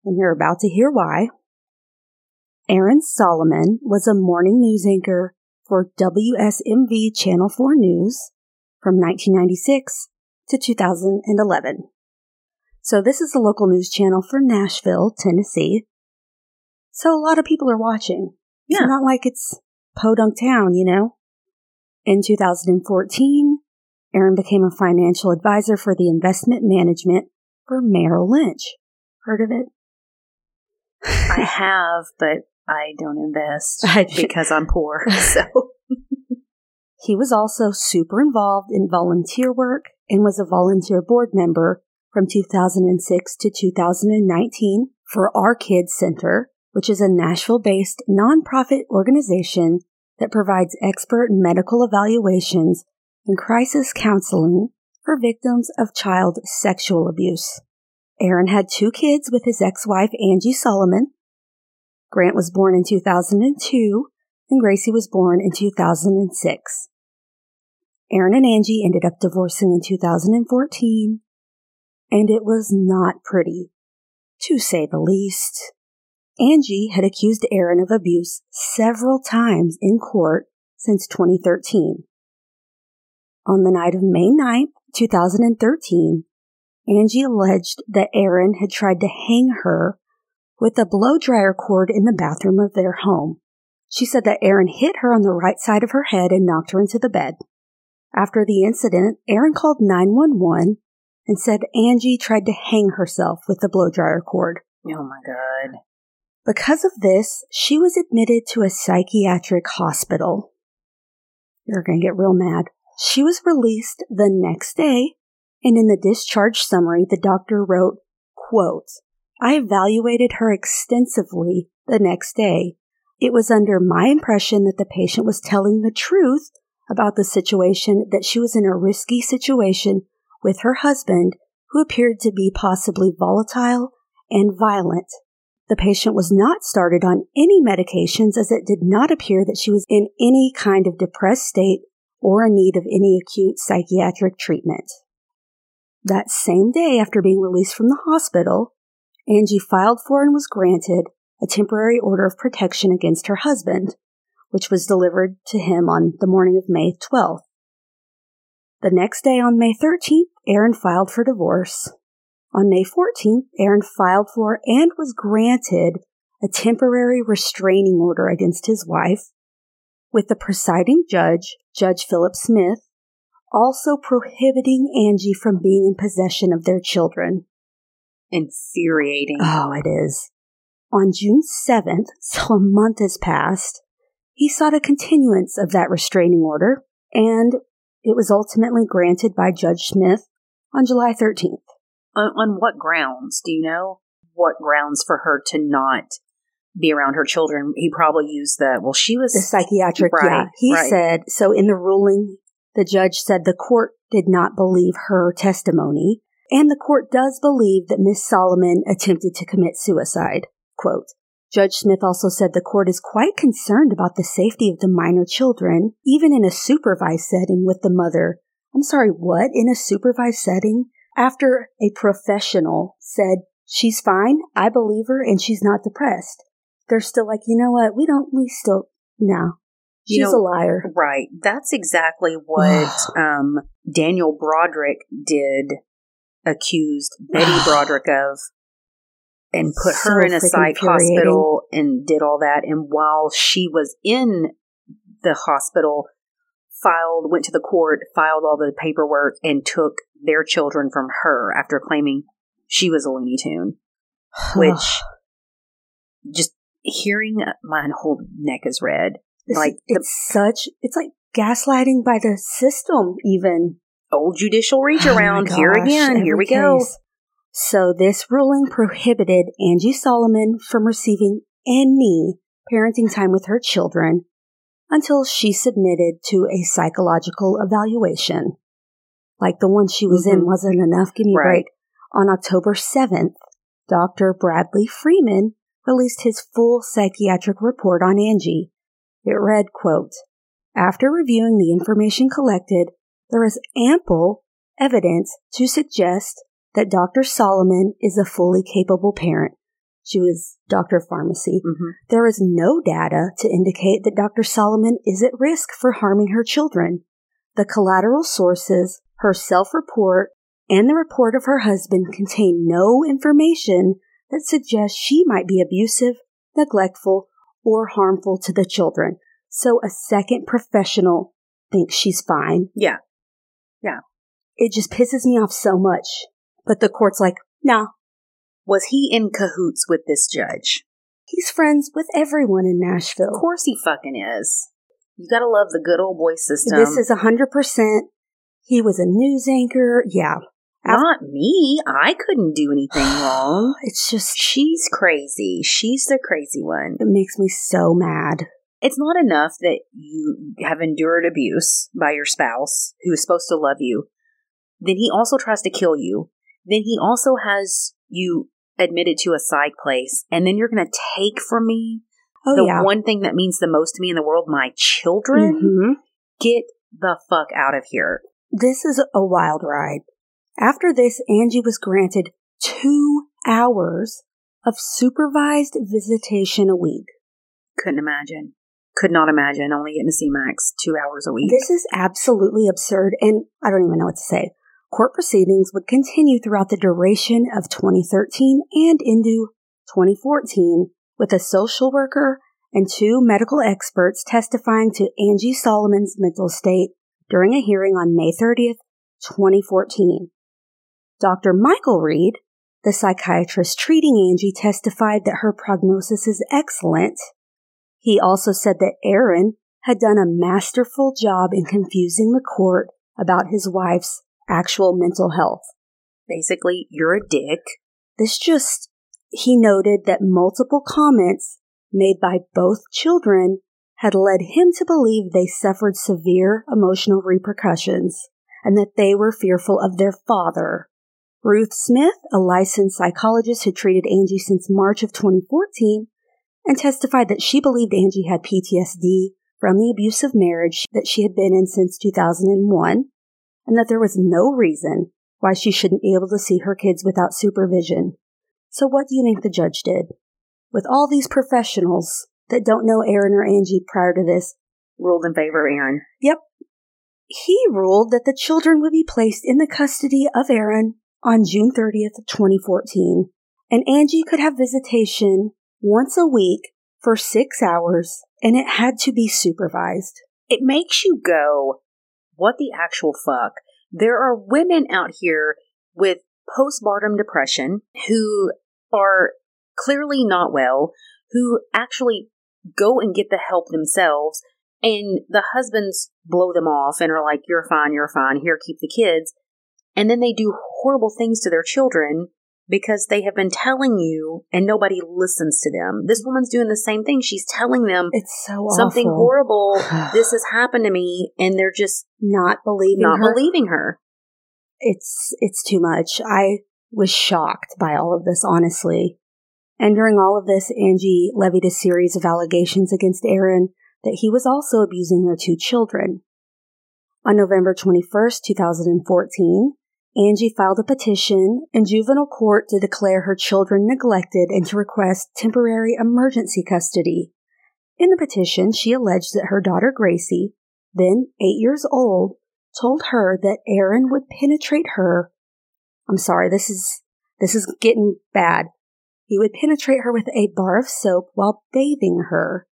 Speaker 2: And you're about to hear why. Aaron Solomon was a morning news anchor for WSMV Channel 4 News from 1996 to 2011. So this is the local news channel for Nashville, Tennessee. So a lot of people are watching.
Speaker 1: Yeah.
Speaker 2: It's not like it's podunk town, you know? In 2014, Aaron became a financial advisor for the investment management for Merrill Lynch. Heard of it?
Speaker 1: I have, but I don't invest because I'm poor. So
Speaker 2: He was also super involved in volunteer work and was a volunteer board member from 2006 to 2019 for Our Kids Center, which is a Nashville based nonprofit organization that provides expert medical evaluations and crisis counseling for victims of child sexual abuse. Aaron had two kids with his ex wife, Angie Solomon. Grant was born in 2002 and Gracie was born in 2006. Aaron and Angie ended up divorcing in 2014, and it was not pretty, to say the least. Angie had accused Aaron of abuse several times in court since 2013. On the night of May 9th, 2013, Angie alleged that Aaron had tried to hang her with a blow dryer cord in the bathroom of their home. She said that Aaron hit her on the right side of her head and knocked her into the bed. After the incident, Aaron called 911 and said Angie tried to hang herself with the blow dryer cord.
Speaker 1: Oh my God.
Speaker 2: Because of this, she was admitted to a psychiatric hospital. You're going to get real mad. She was released the next day, and in the discharge summary, the doctor wrote, quote, I evaluated her extensively the next day. It was under my impression that the patient was telling the truth about the situation, that she was in a risky situation with her husband, who appeared to be possibly volatile and violent. The patient was not started on any medications as it did not appear that she was in any kind of depressed state or in need of any acute psychiatric treatment. That same day after being released from the hospital, Angie filed for and was granted a temporary order of protection against her husband, which was delivered to him on the morning of May 12th. The next day, on May 13th, Aaron filed for divorce. On May 14th, Aaron filed for and was granted a temporary restraining order against his wife, with the presiding judge, Judge Philip Smith, also prohibiting Angie from being in possession of their children.
Speaker 1: Infuriating.
Speaker 2: Oh, it is. On June 7th, so a month has passed, he sought a continuance of that restraining order, and it was ultimately granted by Judge Smith on July 13th.
Speaker 1: On, on what grounds? Do you know what grounds for her to not be around her children? He probably used the, well, she was.
Speaker 2: The psychiatric,
Speaker 1: right,
Speaker 2: yeah. He
Speaker 1: right.
Speaker 2: said, so in the ruling, the judge said the court did not believe her testimony, and the court does believe that Miss Solomon attempted to commit suicide. Quote, Judge Smith also said the court is quite concerned about the safety of the minor children, even in a supervised setting with the mother. I'm sorry, what? In a supervised setting? After a professional said, she's fine, I believe her, and she's not depressed. They're still like, you know what? We don't, we still, no. She's
Speaker 1: You know-
Speaker 2: a liar.
Speaker 1: Right. That's exactly what um, Daniel Broderick did, accused Betty Broderick of, and put her in a psych hospital and did all that. And while she was in the hospital, filed, went to the court, filed all the paperwork, and took their children from her after claiming she was a Looney Tune. Which, just hearing my whole neck is red.
Speaker 2: It's,
Speaker 1: like the
Speaker 2: it's such, it's like gaslighting by the system, even.
Speaker 1: old judicial reach
Speaker 2: Oh
Speaker 1: around. Here
Speaker 2: gosh,
Speaker 1: again. Here we go.
Speaker 2: So this ruling prohibited Angie Solomon from receiving any parenting time with her children until she submitted to a psychological evaluation. Like the one she was in
Speaker 1: Mhm.
Speaker 2: wasn't enough. Give me a
Speaker 1: Right.
Speaker 2: break. On October 7th, Dr. Bradley Freeman released his full psychiatric report on Angie. It read, quote, After reviewing the information collected, there is ample evidence to suggest that Dr. Solomon is a fully capable parent. She was Dr. Pharmacy.
Speaker 1: hmm
Speaker 2: There is no data to indicate that Dr. Solomon is at risk for harming her children. The collateral sources, her self report, and the report of her husband contain no information that suggests she might be abusive, neglectful, or harmful to the children. So a second professional thinks she's fine.
Speaker 1: Yeah. Yeah.
Speaker 2: It just pisses me off so much. But the court's like, nah,
Speaker 1: Was he in cahoots with this judge?
Speaker 2: he's friends with everyone in Nashville.
Speaker 1: Of course he fucking is. You gotta love the good old boy system.
Speaker 2: This is a hundred percent. He was a news anchor. Yeah.
Speaker 1: Not me. I couldn't do anything wrong.
Speaker 2: It's just,
Speaker 1: She's crazy. She's the crazy one.
Speaker 2: it makes me so mad.
Speaker 1: It's not enough that you have endured abuse by your spouse who is supposed to love you. Then he also tries to kill you. Then he also has you admitted to a psych place. And then you're going to take from me
Speaker 2: Oh,
Speaker 1: the
Speaker 2: yeah.
Speaker 1: one thing that means the most to me in the world, my children.
Speaker 2: Mhm.
Speaker 1: Get the fuck out of here.
Speaker 2: This is a wild ride. After this, Angie was granted two hours of supervised visitation a week.
Speaker 1: Couldn't imagine. Could not imagine only getting to see Max two hours a week.
Speaker 2: This is absolutely absurd, and I don't even know what to say. Court proceedings would continue throughout the duration of 2013 and into 2014 with a social worker and two medical experts testifying to Angie Solomon's mental state during a hearing on May 30th, 2014. Dr. Michael Reed, the psychiatrist treating Angie, testified that her prognosis is excellent. He also said that Aaron had done a masterful job in confusing the court about his wife's actual mental health.
Speaker 1: Basically, you're a dick.
Speaker 2: This just, he noted that multiple comments made by both children had led him to believe they suffered severe emotional repercussions and that they were fearful of their father. Ruth Smith, a licensed psychologist who treated Angie since March of 2014, and testified that she believed Angie had PTSD from the abusive marriage that she had been in since 2001, and that there was no reason why she shouldn't be able to see her kids without supervision. So what do you think the judge did? With all these professionals that don't know Aaron or Angie prior to this,
Speaker 1: ruled in favor of Aaron.
Speaker 2: Yep. He ruled that the children would be placed in the custody of Aaron on June 30th, 2014, and Angie could have visitation once a week for six hours, and it had to be supervised.
Speaker 1: It makes you go, what the actual fuck? There are women out here with postpartum depression who are clearly not well, who actually go and get the help themselves, and the husbands blow them off and are like, You're fine, you're fine, here, keep the kids. And then they do horrible things to their children because they have been telling you and nobody listens to them. This woman's doing the same thing. She's telling them
Speaker 2: it's so
Speaker 1: something
Speaker 2: awful.
Speaker 1: horrible. this has happened to me, and they're just
Speaker 2: not believing
Speaker 1: not
Speaker 2: her.
Speaker 1: believing her.
Speaker 2: It's it's too much. I was shocked by all of this, honestly. And during all of this, Angie levied a series of allegations against Aaron that he was also abusing their two children. On November 21st, 2014, Angie filed a petition in juvenile court to declare her children neglected and to request temporary emergency custody. In the petition, she alleged that her daughter Gracie, then eight years old, told her that Aaron would penetrate her. I'm sorry, this is, this is getting bad. He would penetrate her with a bar of soap while bathing her.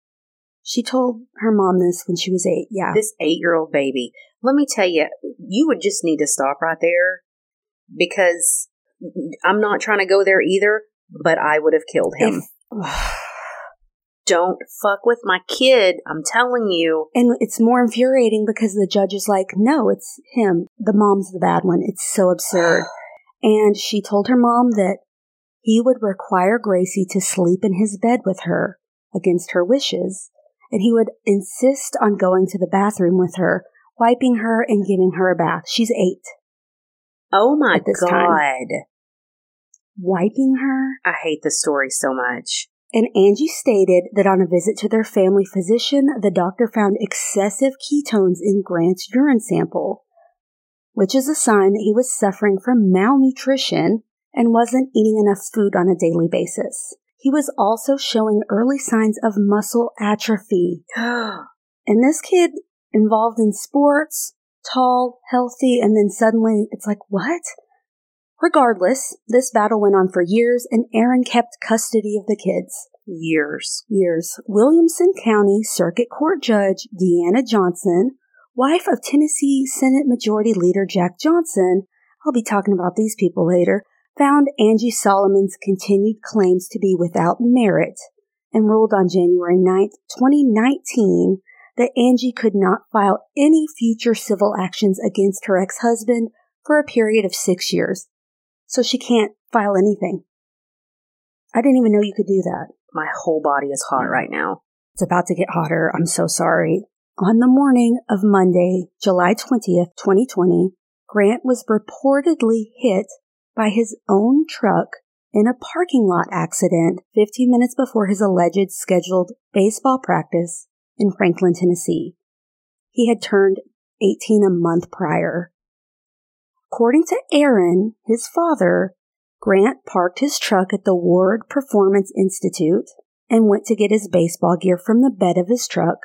Speaker 2: She told her mom this when she was eight. Yeah.
Speaker 1: This eight year old baby. Let me tell you, you would just need to stop right there because I'm not trying to go there either, but I would have killed him.
Speaker 2: If,
Speaker 1: Don't fuck with my kid. I'm telling you.
Speaker 2: and it's more infuriating because the judge is like, no, it's him. The mom's the bad one. It's so absurd. and she told her mom that he would require Gracie to sleep in his bed with her against her wishes, and he would insist on going to the bathroom with her, wiping her and giving her a bath. She's eight.
Speaker 1: Oh my god.
Speaker 2: time. Wiping her?
Speaker 1: I hate this story so much.
Speaker 2: And Angie stated that on a visit to their family physician, the doctor found excessive ketones in Grant's urine sample, which is a sign that he was suffering from malnutrition and wasn't eating enough food on a daily basis. He was also showing early signs of muscle atrophy. And this kid involved in sports, tall, healthy, and then suddenly it's like, what? Regardless, this battle went on for years and Aaron kept custody of the kids.
Speaker 1: Years.
Speaker 2: Years. Williamson County Circuit Court Judge Deanna Johnson, wife of Tennessee Senate Majority Leader Jack Johnson, I'll be talking about these people later, found Angie Solomon's continued claims to be without merit and ruled on January 9th, 2019 that Angie could not file any future civil actions against her ex-husband for a period of six years. So she can't file anything. I didn't even know you could do that.
Speaker 1: My whole body is hot right now.
Speaker 2: It's about to get hotter. I'm so sorry. On the morning of Monday, July 20th, 2020, Grant was reportedly hit by his own truck in a parking lot accident 15 minutes before his alleged scheduled baseball practice in Franklin, Tennessee. He had turned 18 a month prior. According to Aaron, his father, Grant parked his truck at the Ward Performance Institute and went to get his baseball gear from the bed of his truck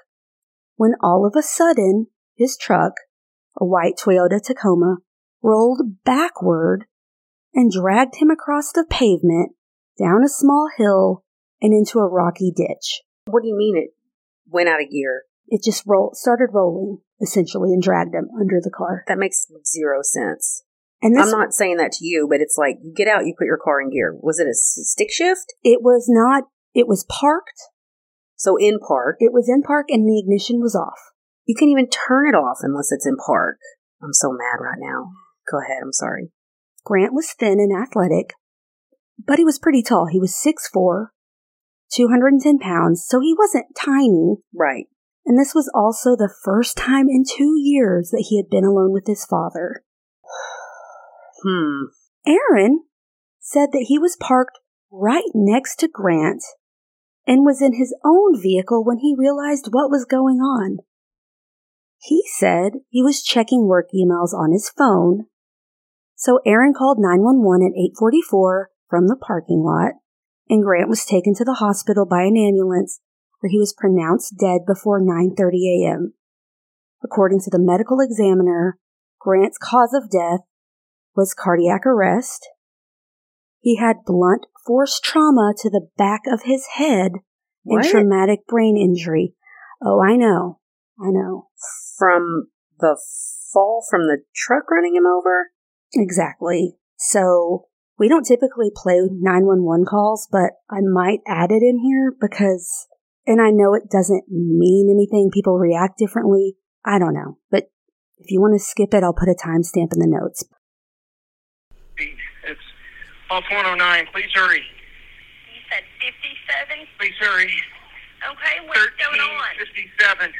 Speaker 2: when all of a sudden his truck, a white Toyota Tacoma, rolled backward and dragged him across the pavement, down a small hill, and into a rocky ditch.
Speaker 1: What do you mean it went out of gear?
Speaker 2: It just rolled, started rolling, essentially, and dragged him under the car.
Speaker 1: That makes zero sense.
Speaker 2: And this,
Speaker 1: I'm not saying that to you, but it's like you get out, you put your car in gear. Was it a stick shift?
Speaker 2: it was not, it was parked,
Speaker 1: So in park,
Speaker 2: it was in park, and the ignition was off.
Speaker 1: you can even turn it off unless it's in park. I'm so mad right now. Go ahead. I'm sorry.
Speaker 2: Grant was thin and athletic, but he was pretty tall. He was 6'4, 210 pounds, so he wasn't tiny.
Speaker 1: Right.
Speaker 2: And this was also the first time in two years that he had been alone with his father.
Speaker 1: Hmm.
Speaker 2: Aaron said that he was parked right next to Grant and was in his own vehicle when he realized what was going on. He said he was checking work emails on his phone. So Aaron called 911 at 844 from the parking lot and Grant was taken to the hospital by an ambulance where he was pronounced dead before 9:30 a.m. According to the medical examiner, Grant's cause of death was cardiac arrest. He had blunt force trauma to the back of his head
Speaker 1: What?
Speaker 2: and traumatic brain injury. Oh, I know. I know.
Speaker 1: From the fall from the truck running him over?
Speaker 2: Exactly. So we don't typically play 911 calls, but I might add it in here because, and I know it doesn't mean anything. People react differently. I don't know. But if you want to skip it, I'll put a timestamp in the notes.
Speaker 3: It's off 109. Please hurry.
Speaker 4: You said 57?
Speaker 3: Please hurry.
Speaker 4: Okay, what's going on?
Speaker 3: 1357.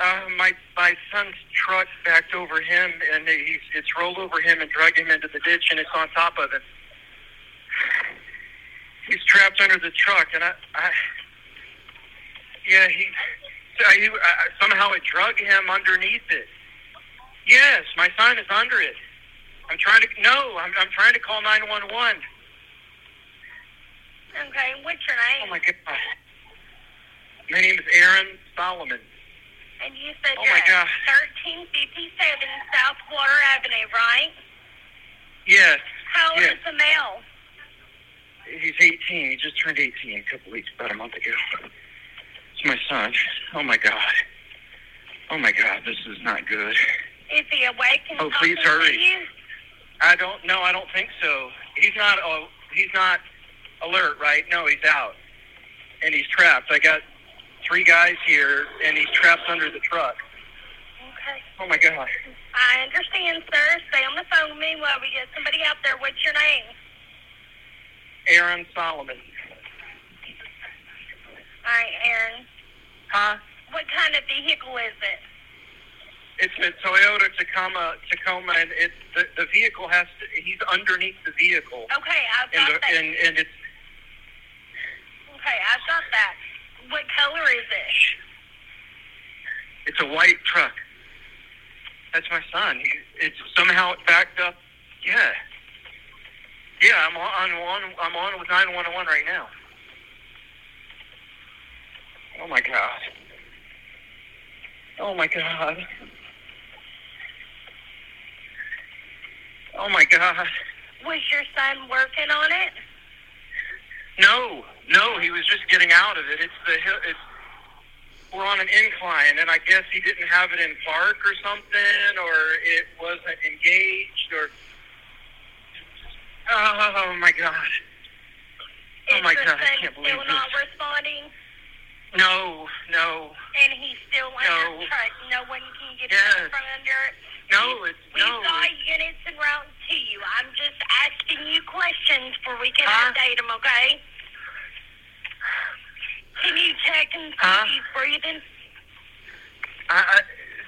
Speaker 3: Uh, my my son's truck backed over him, and he's it's rolled over him and dragged him into the ditch, and it's on top of him. He's trapped under the truck, and I, I yeah, he, I, I, somehow it drug him underneath it. Yes, my son is under it. I'm trying to no, I'm I'm trying to call 911.
Speaker 4: Okay, what's your name?
Speaker 3: Oh my god. My name is Aaron Solomon.
Speaker 4: And you said
Speaker 3: oh
Speaker 4: you're
Speaker 3: my
Speaker 4: at
Speaker 3: God.
Speaker 4: 1357 South Water Avenue, right?
Speaker 3: Yes.
Speaker 4: How old
Speaker 3: Yes.
Speaker 4: is the male?
Speaker 3: He's 18. He just turned 18 a couple weeks, about a month ago. It's my son. Oh my god. Oh my god, this is not good.
Speaker 4: Is he awake and
Speaker 3: Oh, please hurry. I don't know. I don't think so. He's not. Oh, he's not alert, right? No, he's out, and he's trapped. I got three guys here, and he's trapped under the truck.
Speaker 4: Okay.
Speaker 3: Oh my god.
Speaker 4: I understand, sir. Stay on the phone with me while we get somebody out there. What's your name?
Speaker 3: Aaron Solomon.
Speaker 4: All right, Aaron.
Speaker 3: Huh?
Speaker 4: What kind of vehicle is it?
Speaker 3: It's a Toyota Tacoma, Tacoma, and it the, the vehicle has to. He's underneath the vehicle,
Speaker 4: Okay, I've
Speaker 3: and
Speaker 4: got
Speaker 3: the,
Speaker 4: that.
Speaker 3: and and it's
Speaker 4: Okay, I've got that. What color is it?
Speaker 3: it's a white truck. That's my son. It's somehow it backed up. Yeah. Yeah, I'm on, I'm on, I'm on with 911 right now. Oh my god. Oh my god. Oh my god.
Speaker 4: Was your son working on it?
Speaker 3: No, no, he was just getting out of it. It's the hill. It's we're on an incline, and I guess he didn't have it in park or something, or it wasn't engaged, or oh my god, Oh my God, I can't believe
Speaker 4: still not
Speaker 3: this.
Speaker 4: responding?
Speaker 3: no, no,
Speaker 4: And he's still under
Speaker 3: No.
Speaker 4: No one can get
Speaker 3: Yes.
Speaker 4: out from under it.
Speaker 3: No, it's
Speaker 4: We've
Speaker 3: no.
Speaker 4: got units route to you. I'm just asking you questions for we can
Speaker 3: Huh?
Speaker 4: update them, okay? Can you check and see
Speaker 3: Huh?
Speaker 4: if he's breathing?
Speaker 3: I, I,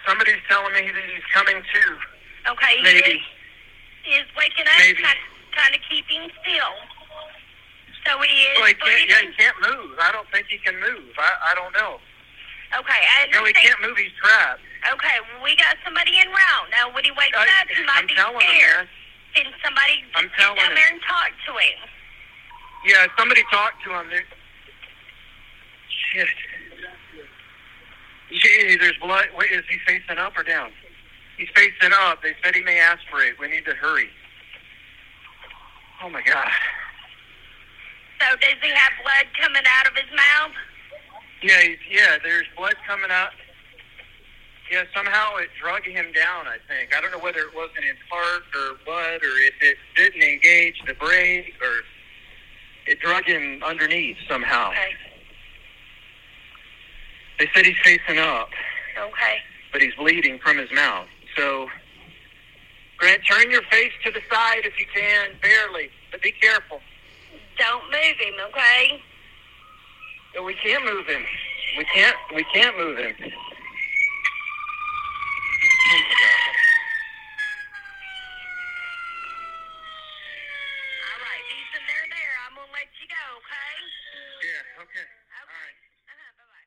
Speaker 3: somebody's telling me that he's coming too.
Speaker 4: Okay, he
Speaker 3: Maybe.
Speaker 4: is, is waking up,
Speaker 3: Maybe.
Speaker 4: kind, kind of keeping still. So he is
Speaker 3: Well, he can't.
Speaker 4: breathing.
Speaker 3: Yeah, he can't move. I don't think he can move. I, I don't know.
Speaker 4: Okay, I
Speaker 3: No, he can't move. He's trapped.
Speaker 4: Okay, we got somebody in route. Now, when he wakes
Speaker 3: I,
Speaker 4: up, he might
Speaker 3: I'm
Speaker 4: be scared. Then somebody
Speaker 3: I'm
Speaker 4: get down
Speaker 3: him.
Speaker 4: there and talk to him.
Speaker 3: Yeah, somebody talked to him. There, shit. Gee, there's blood. Wait, is he facing up or down? He's facing up. They said he may aspirate. We need to hurry. Oh my God.
Speaker 4: So does he have blood coming out of his mouth?
Speaker 3: Yeah, he's, yeah. There's blood coming out. Yeah, somehow it drug him down. I think. I don't know whether it wasn't in part or what, or if it didn't engage the brake, or it drug him underneath somehow.
Speaker 4: Okay.
Speaker 3: They said he's facing up,
Speaker 4: Okay.
Speaker 3: but he's bleeding from his mouth. So, Grant, turn your face to the side if you can, barely, but be careful.
Speaker 4: Don't move him, okay?
Speaker 3: No, We can't move him. We can't. We can't move him. My God.
Speaker 4: All right, Ethan, they're there. I'm gonna let you go, okay?
Speaker 3: Yeah. Okay. All right.
Speaker 4: Uh-huh,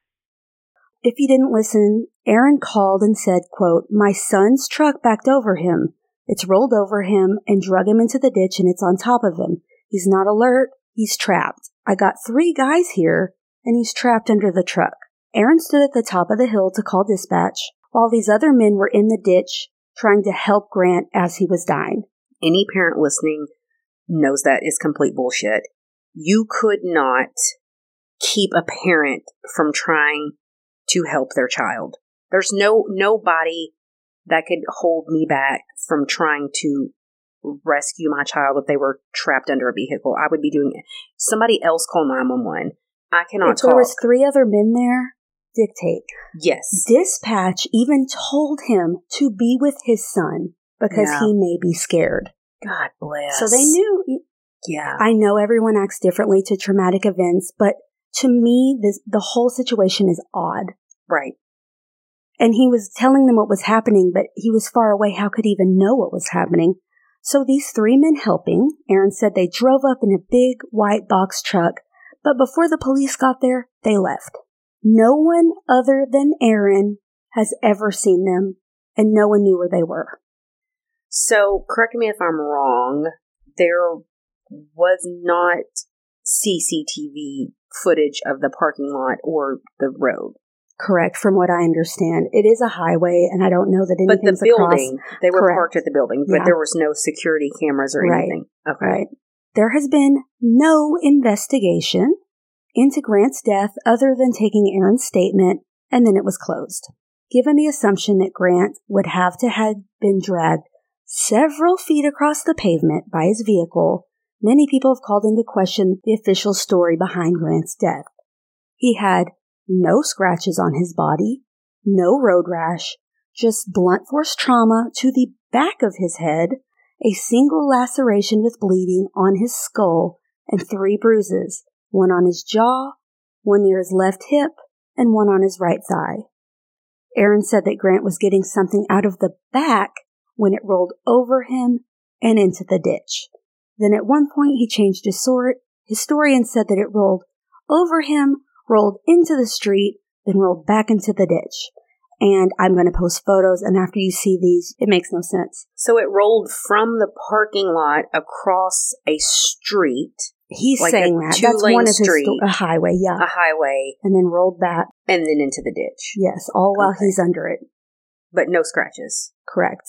Speaker 2: if you didn't listen, Aaron called and said, quote, My son's truck backed over him. It's rolled over him and drug him into the ditch and it's on top of him. He's not alert. He's trapped. I got three guys here and he's trapped under the truck. Aaron stood at the top of the hill to call dispatch while these other men were in the ditch trying to help Grant as he was dying.
Speaker 1: Any parent listening knows that is complete bullshit. You could not keep a parent from trying to help their child. There's no nobody that could hold me back from trying to rescue my child if they were trapped under a vehicle. I would be doing it. Somebody else call 911. I cannot
Speaker 2: if there
Speaker 1: talk.
Speaker 2: was three other men there, dictate.
Speaker 1: yes.
Speaker 2: Dispatch even told him to be with his son because
Speaker 1: Yeah.
Speaker 2: he may be scared.
Speaker 1: God bless.
Speaker 2: So they knew.
Speaker 1: Yeah.
Speaker 2: I know everyone acts differently to traumatic events, but to me, this, the whole situation is odd.
Speaker 1: right.
Speaker 2: And he was telling them what was happening, but he was far away. How could he even know what was happening? So these three men helping, Aaron said they drove up in a big white box truck, but before the police got there, they left. No one other than Aaron has ever seen them, and no one knew where they were.
Speaker 1: So, correct me if I'm wrong, there was not CCTV footage of the parking lot or the road.
Speaker 2: Correct, from what I understand. It is a highway, and I don't know that anything's
Speaker 1: But the
Speaker 2: anything's across.
Speaker 1: building, they were
Speaker 2: Correct.
Speaker 1: parked at the building, but
Speaker 2: Yeah.
Speaker 1: there was no security cameras or
Speaker 2: Right.
Speaker 1: anything. Okay.
Speaker 2: Right. There has been no investigation into Grant's death other than taking Aaron's statement, and then it was closed. Given the assumption that Grant would have to have been dragged several feet across the pavement by his vehicle, many people have called into question the official story behind Grant's death. He had no scratches on his body, no road rash, just blunt force trauma to the back of his head, a single laceration with bleeding on his skull, and three bruises one on his jaw, one near his left hip, and one on his right thigh. Aaron said that Grant was getting something out of the back when it rolled over him and into the ditch. Then at one point he changed his sort. Historian said that it rolled over him, rolled into the street, then rolled back into the ditch. And I'm going to post photos, and after you see these, it makes no sense.
Speaker 1: So it rolled from the parking lot across a street,
Speaker 2: He's
Speaker 1: Like
Speaker 2: saying that. That's one of his
Speaker 1: street.
Speaker 2: sto- a highway, yeah.
Speaker 1: a highway,
Speaker 2: and then rolled back.
Speaker 1: and then into the ditch.
Speaker 2: Yes, all while
Speaker 1: Okay.
Speaker 2: he's under it.
Speaker 1: But no scratches.
Speaker 2: Correct.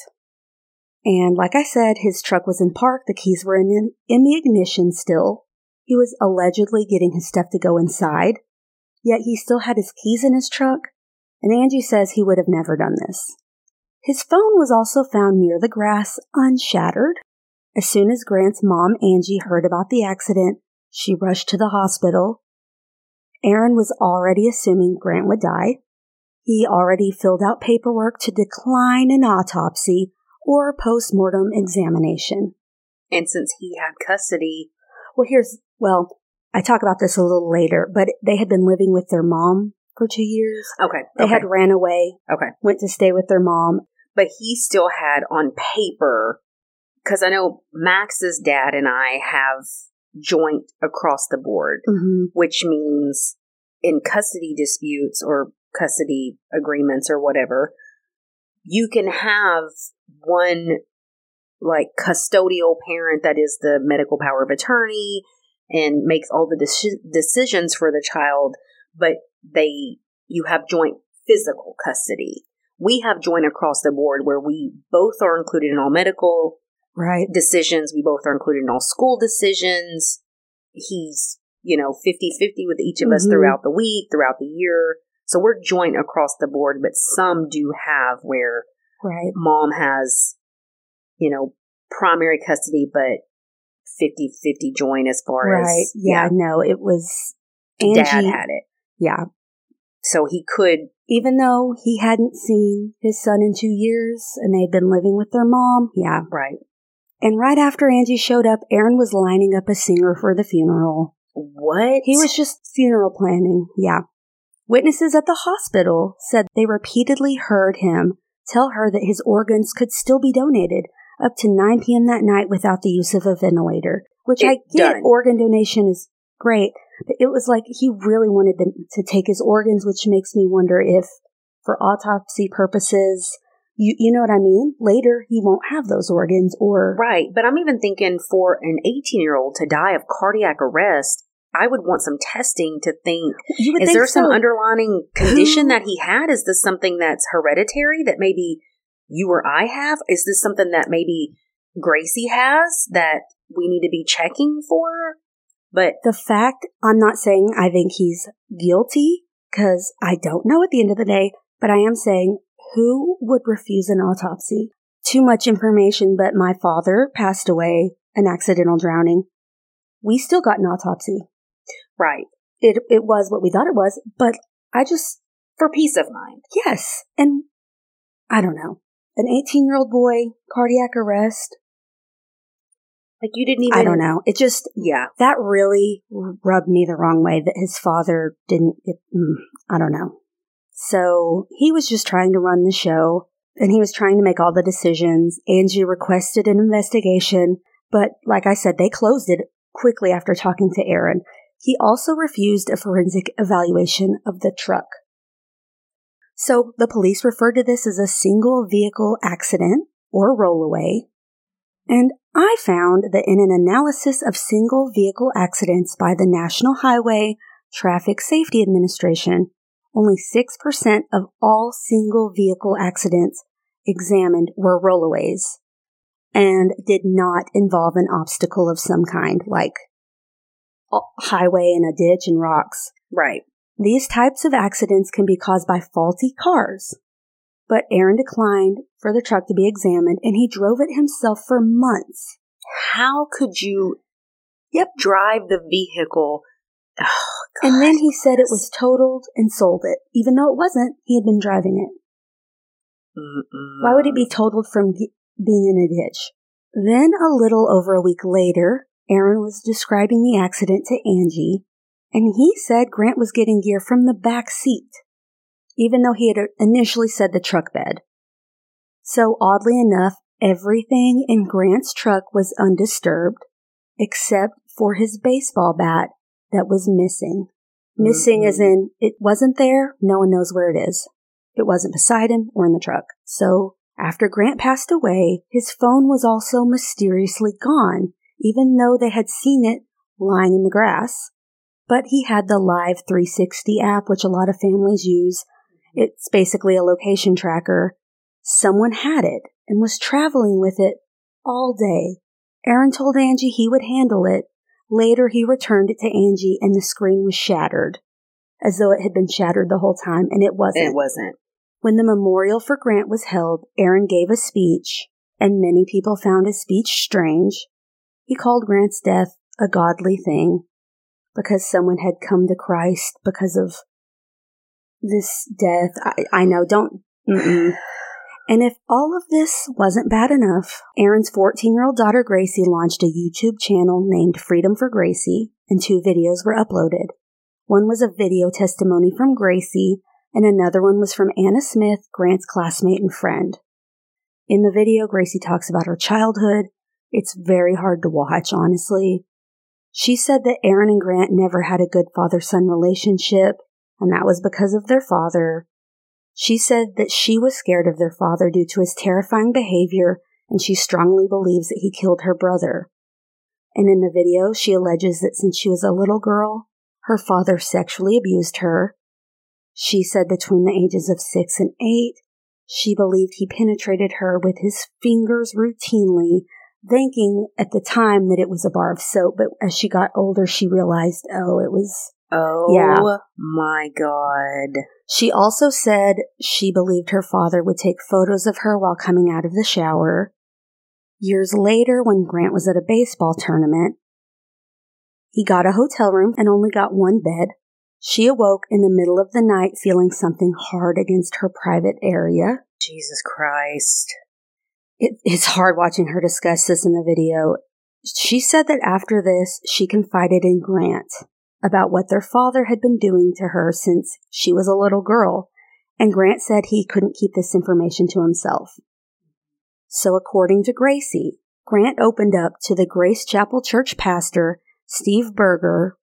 Speaker 2: And like I said, his truck was in park. The keys were in, in the ignition still. He was allegedly getting his stuff to go inside, yet he still had his keys in his truck. And Angie says he would have never done this. His phone was also found near the grass, unshattered. As soon as Grant's mom, Angie, heard about the accident, she rushed to the hospital. Aaron was already assuming Grant would die. He already filled out paperwork to decline an autopsy or post-mortem examination.
Speaker 1: And since he had custody,
Speaker 2: Well, here's, well, I talk about this a little later, but they had been living with their mom for two years.
Speaker 1: okay,
Speaker 2: They
Speaker 1: okay,
Speaker 2: had ran away,
Speaker 1: okay.
Speaker 2: went to stay with their mom.
Speaker 1: But he still had on paper, because I know Max's dad and I have joint across the board,
Speaker 2: Mm-hmm.
Speaker 1: which means in custody disputes or custody agreements or whatever, you can have one like custodial parent that is the medical power of attorney and makes all the deci- decisions for the child, but they you have joint physical custody. We have joint across the board where we both are included in all medical
Speaker 2: Right.
Speaker 1: decisions. We both are included in all school decisions. He's, you know, 50 50 with each of us
Speaker 2: Mhm.
Speaker 1: throughout the week, throughout the year. So we're joint across the board, but some do have where
Speaker 2: Right.
Speaker 1: mom has, you know, primary custody, but 50 50 joint as far
Speaker 2: Right.
Speaker 1: as,
Speaker 2: Yeah, no, it was Angie.
Speaker 1: dad had it.
Speaker 2: Yeah.
Speaker 1: So he could,
Speaker 2: Even though he hadn't seen his son in two years and they'd been living with their mom. Yeah.
Speaker 1: right.
Speaker 2: And right after Angie showed up, Aaron was lining up a singer for the funeral.
Speaker 1: What?
Speaker 2: He was just funeral planning. Yeah. Witnesses at the hospital said they repeatedly heard him tell her that his organs could still be donated up to 9 p.m. that night without the use of a ventilator, which I
Speaker 1: It
Speaker 2: get
Speaker 1: done.
Speaker 2: organ donation is great, it was like he really wanted them to take his organs, which makes me wonder if for autopsy purposes, you, you know what I mean? Later, he won't have those organs or
Speaker 1: Right. But I'm even thinking for an 18 year old to die of cardiac arrest, I would want some testing to think
Speaker 2: you would
Speaker 1: is
Speaker 2: think
Speaker 1: there some
Speaker 2: so.
Speaker 1: underlying condition that he had? Is this something that's hereditary that maybe you or I have? Is this something that maybe Gracie has that we need to be checking for? But
Speaker 2: the fact I'm not saying I think he's guilty because I don't know at the end of the day, but I am saying who would refuse an autopsy? Too much information, but my father passed away an accidental drowning. We still got an autopsy.
Speaker 1: right,
Speaker 2: It it was what we thought it was, but I just
Speaker 1: for peace of mind.
Speaker 2: yes, and I don't know. An 18 year old boy, cardiac arrest.
Speaker 1: Like you didn't even.
Speaker 2: I don't know. It just
Speaker 1: Yeah,
Speaker 2: that really rubbed me the wrong way that his father didn't get, mm, I don't know. So he was just trying to run the show and he was trying to make all the decisions. Angie requested an investigation, but like I said, they closed it quickly after talking to Aaron. He also refused a forensic evaluation of the truck. So the police referred to this as a single vehicle accident or rollaway. And I found that in an analysis of single vehicle accidents by the National Highway Traffic Safety Administration, only 6% of all single vehicle accidents examined were rollaways and did not involve an obstacle of some kind, like a highway and a ditch and rocks.
Speaker 1: right.
Speaker 2: These types of accidents can be caused by faulty cars. But Aaron declined for the truck to be examined and he drove it himself for months.
Speaker 1: How could you?
Speaker 2: Yep.
Speaker 1: Drive the vehicle. Oh,
Speaker 2: And then he said it was totaled and sold it, even though it wasn't. He had been driving it.
Speaker 1: Mm-mm.
Speaker 2: Why would it be totaled from ge- being in a ditch? Then, a little over a week later, Aaron was describing the accident to Angie, and he said Grant was getting gear from the back seat, even though he had initially said the truck bed. So, oddly enough, everything in Grant's truck was undisturbed, except for his baseball bat that was missing. Missing as mm-hmm. in, it wasn't there, no one knows where it is. It wasn't beside him or in the truck. So, after Grant passed away, his phone was also mysteriously gone, even though they had seen it lying in the grass. But he had the Life360 app, which a lot of families use. It's basically a location tracker. Someone had it and was traveling with it all day. Aaron told Angie he would handle it. Later, he returned it to Angie and the screen was shattered, as though it had been shattered the whole time, and it wasn't.
Speaker 1: It wasn't.
Speaker 2: When the memorial for Grant was held, Aaron gave a speech, and many people found his speech strange. He called Grant's death a godly thing because someone had come to Christ because of this death. I, I know, don't. Mm-mm. And if all of this wasn't bad enough, Aaron's 14 year old daughter Gracie launched a YouTube channel named Freedom for Gracie, and two videos were uploaded. One was a video testimony from Gracie, and another one was from Anna Smith, Grant's classmate and friend. In the video, Gracie talks about her childhood. It's very hard to watch, honestly. She said that Aaron and Grant never had a good father son relationship, and that was because of their father. She said that she was scared of their father due to his terrifying behavior, and she strongly believes that he killed her brother. And in the video, she alleges that since she was a little girl, her father sexually abused her. She said between the ages of six and eight, She believed he penetrated her with his fingers routinely, thinking at the time that it was a bar of soap, but as she got older, she realized, oh, it was.
Speaker 1: Oh
Speaker 2: Yeah.
Speaker 1: my god.
Speaker 2: She also said she believed her father would take photos of her while coming out of the shower. Years later, when Grant was at a baseball tournament, he got a hotel room and only got one bed. She awoke in the middle of the night feeling something hard against her private area.
Speaker 1: Jesus Christ.
Speaker 2: It, it's hard watching her discuss this in the video. She said that after this, she confided in Grant about what their father had been doing to her since she was a little girl, and Grant said he couldn't keep this information to himself. So, according to Gracie, Grant opened up to the Grace Chapel Church pastor, Steve Berger,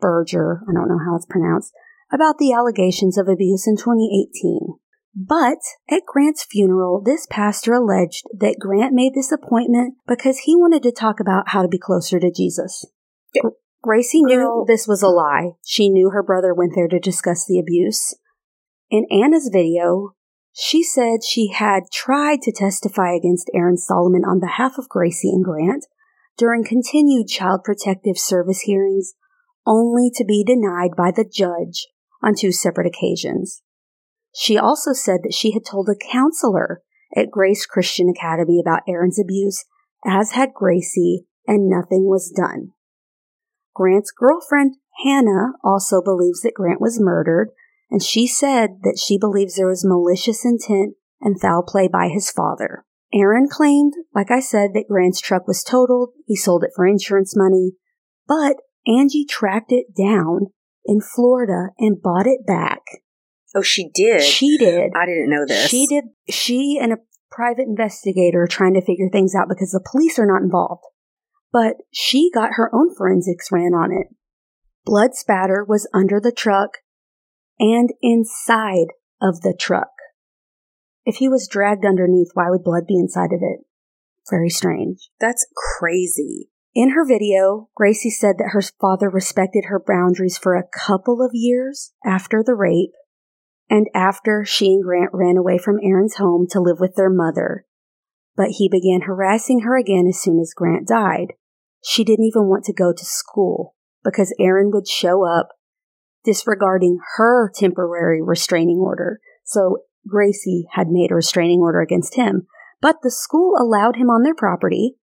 Speaker 2: Berger, I don't know how it's pronounced, about the allegations of abuse in 2018. But at Grant's funeral, this pastor alleged that Grant made this appointment because he wanted to talk about how to be closer to Jesus. Gracie knew this was a lie. She knew her brother went there to discuss the abuse. In Anna's video, she said she had tried to testify against Aaron Solomon on behalf of Gracie and Grant during continued child protective service hearings, only to be denied by the judge on two separate occasions. She also said that she had told a counselor at Grace Christian Academy about Aaron's abuse, as had Gracie, and nothing was done. Grant's girlfriend, Hannah, also believes that Grant was murdered, and she said that she believes there was malicious intent and foul play by his father. Aaron claimed, like I said, that Grant's truck was totaled. He sold it for insurance money, but Angie tracked it down in Florida and bought it back.
Speaker 1: Oh, she did.
Speaker 2: She did.
Speaker 1: I didn't know this.
Speaker 2: She did. She and a private investigator are trying to figure things out because the police are not involved. But she got her own forensics ran on it. Blood spatter was under the truck and inside of the truck. If he was dragged underneath, why would blood be inside of it? Very strange.
Speaker 1: That's crazy.
Speaker 2: In her video, Gracie said that her father respected her boundaries for a couple of years after the rape and after she and Grant ran away from Aaron's home to live with their mother. But he began harassing her again as soon as Grant died. She didn't even want to go to school because Aaron would show up disregarding her temporary restraining order. So Gracie had made a restraining order against him, but the school allowed him on their property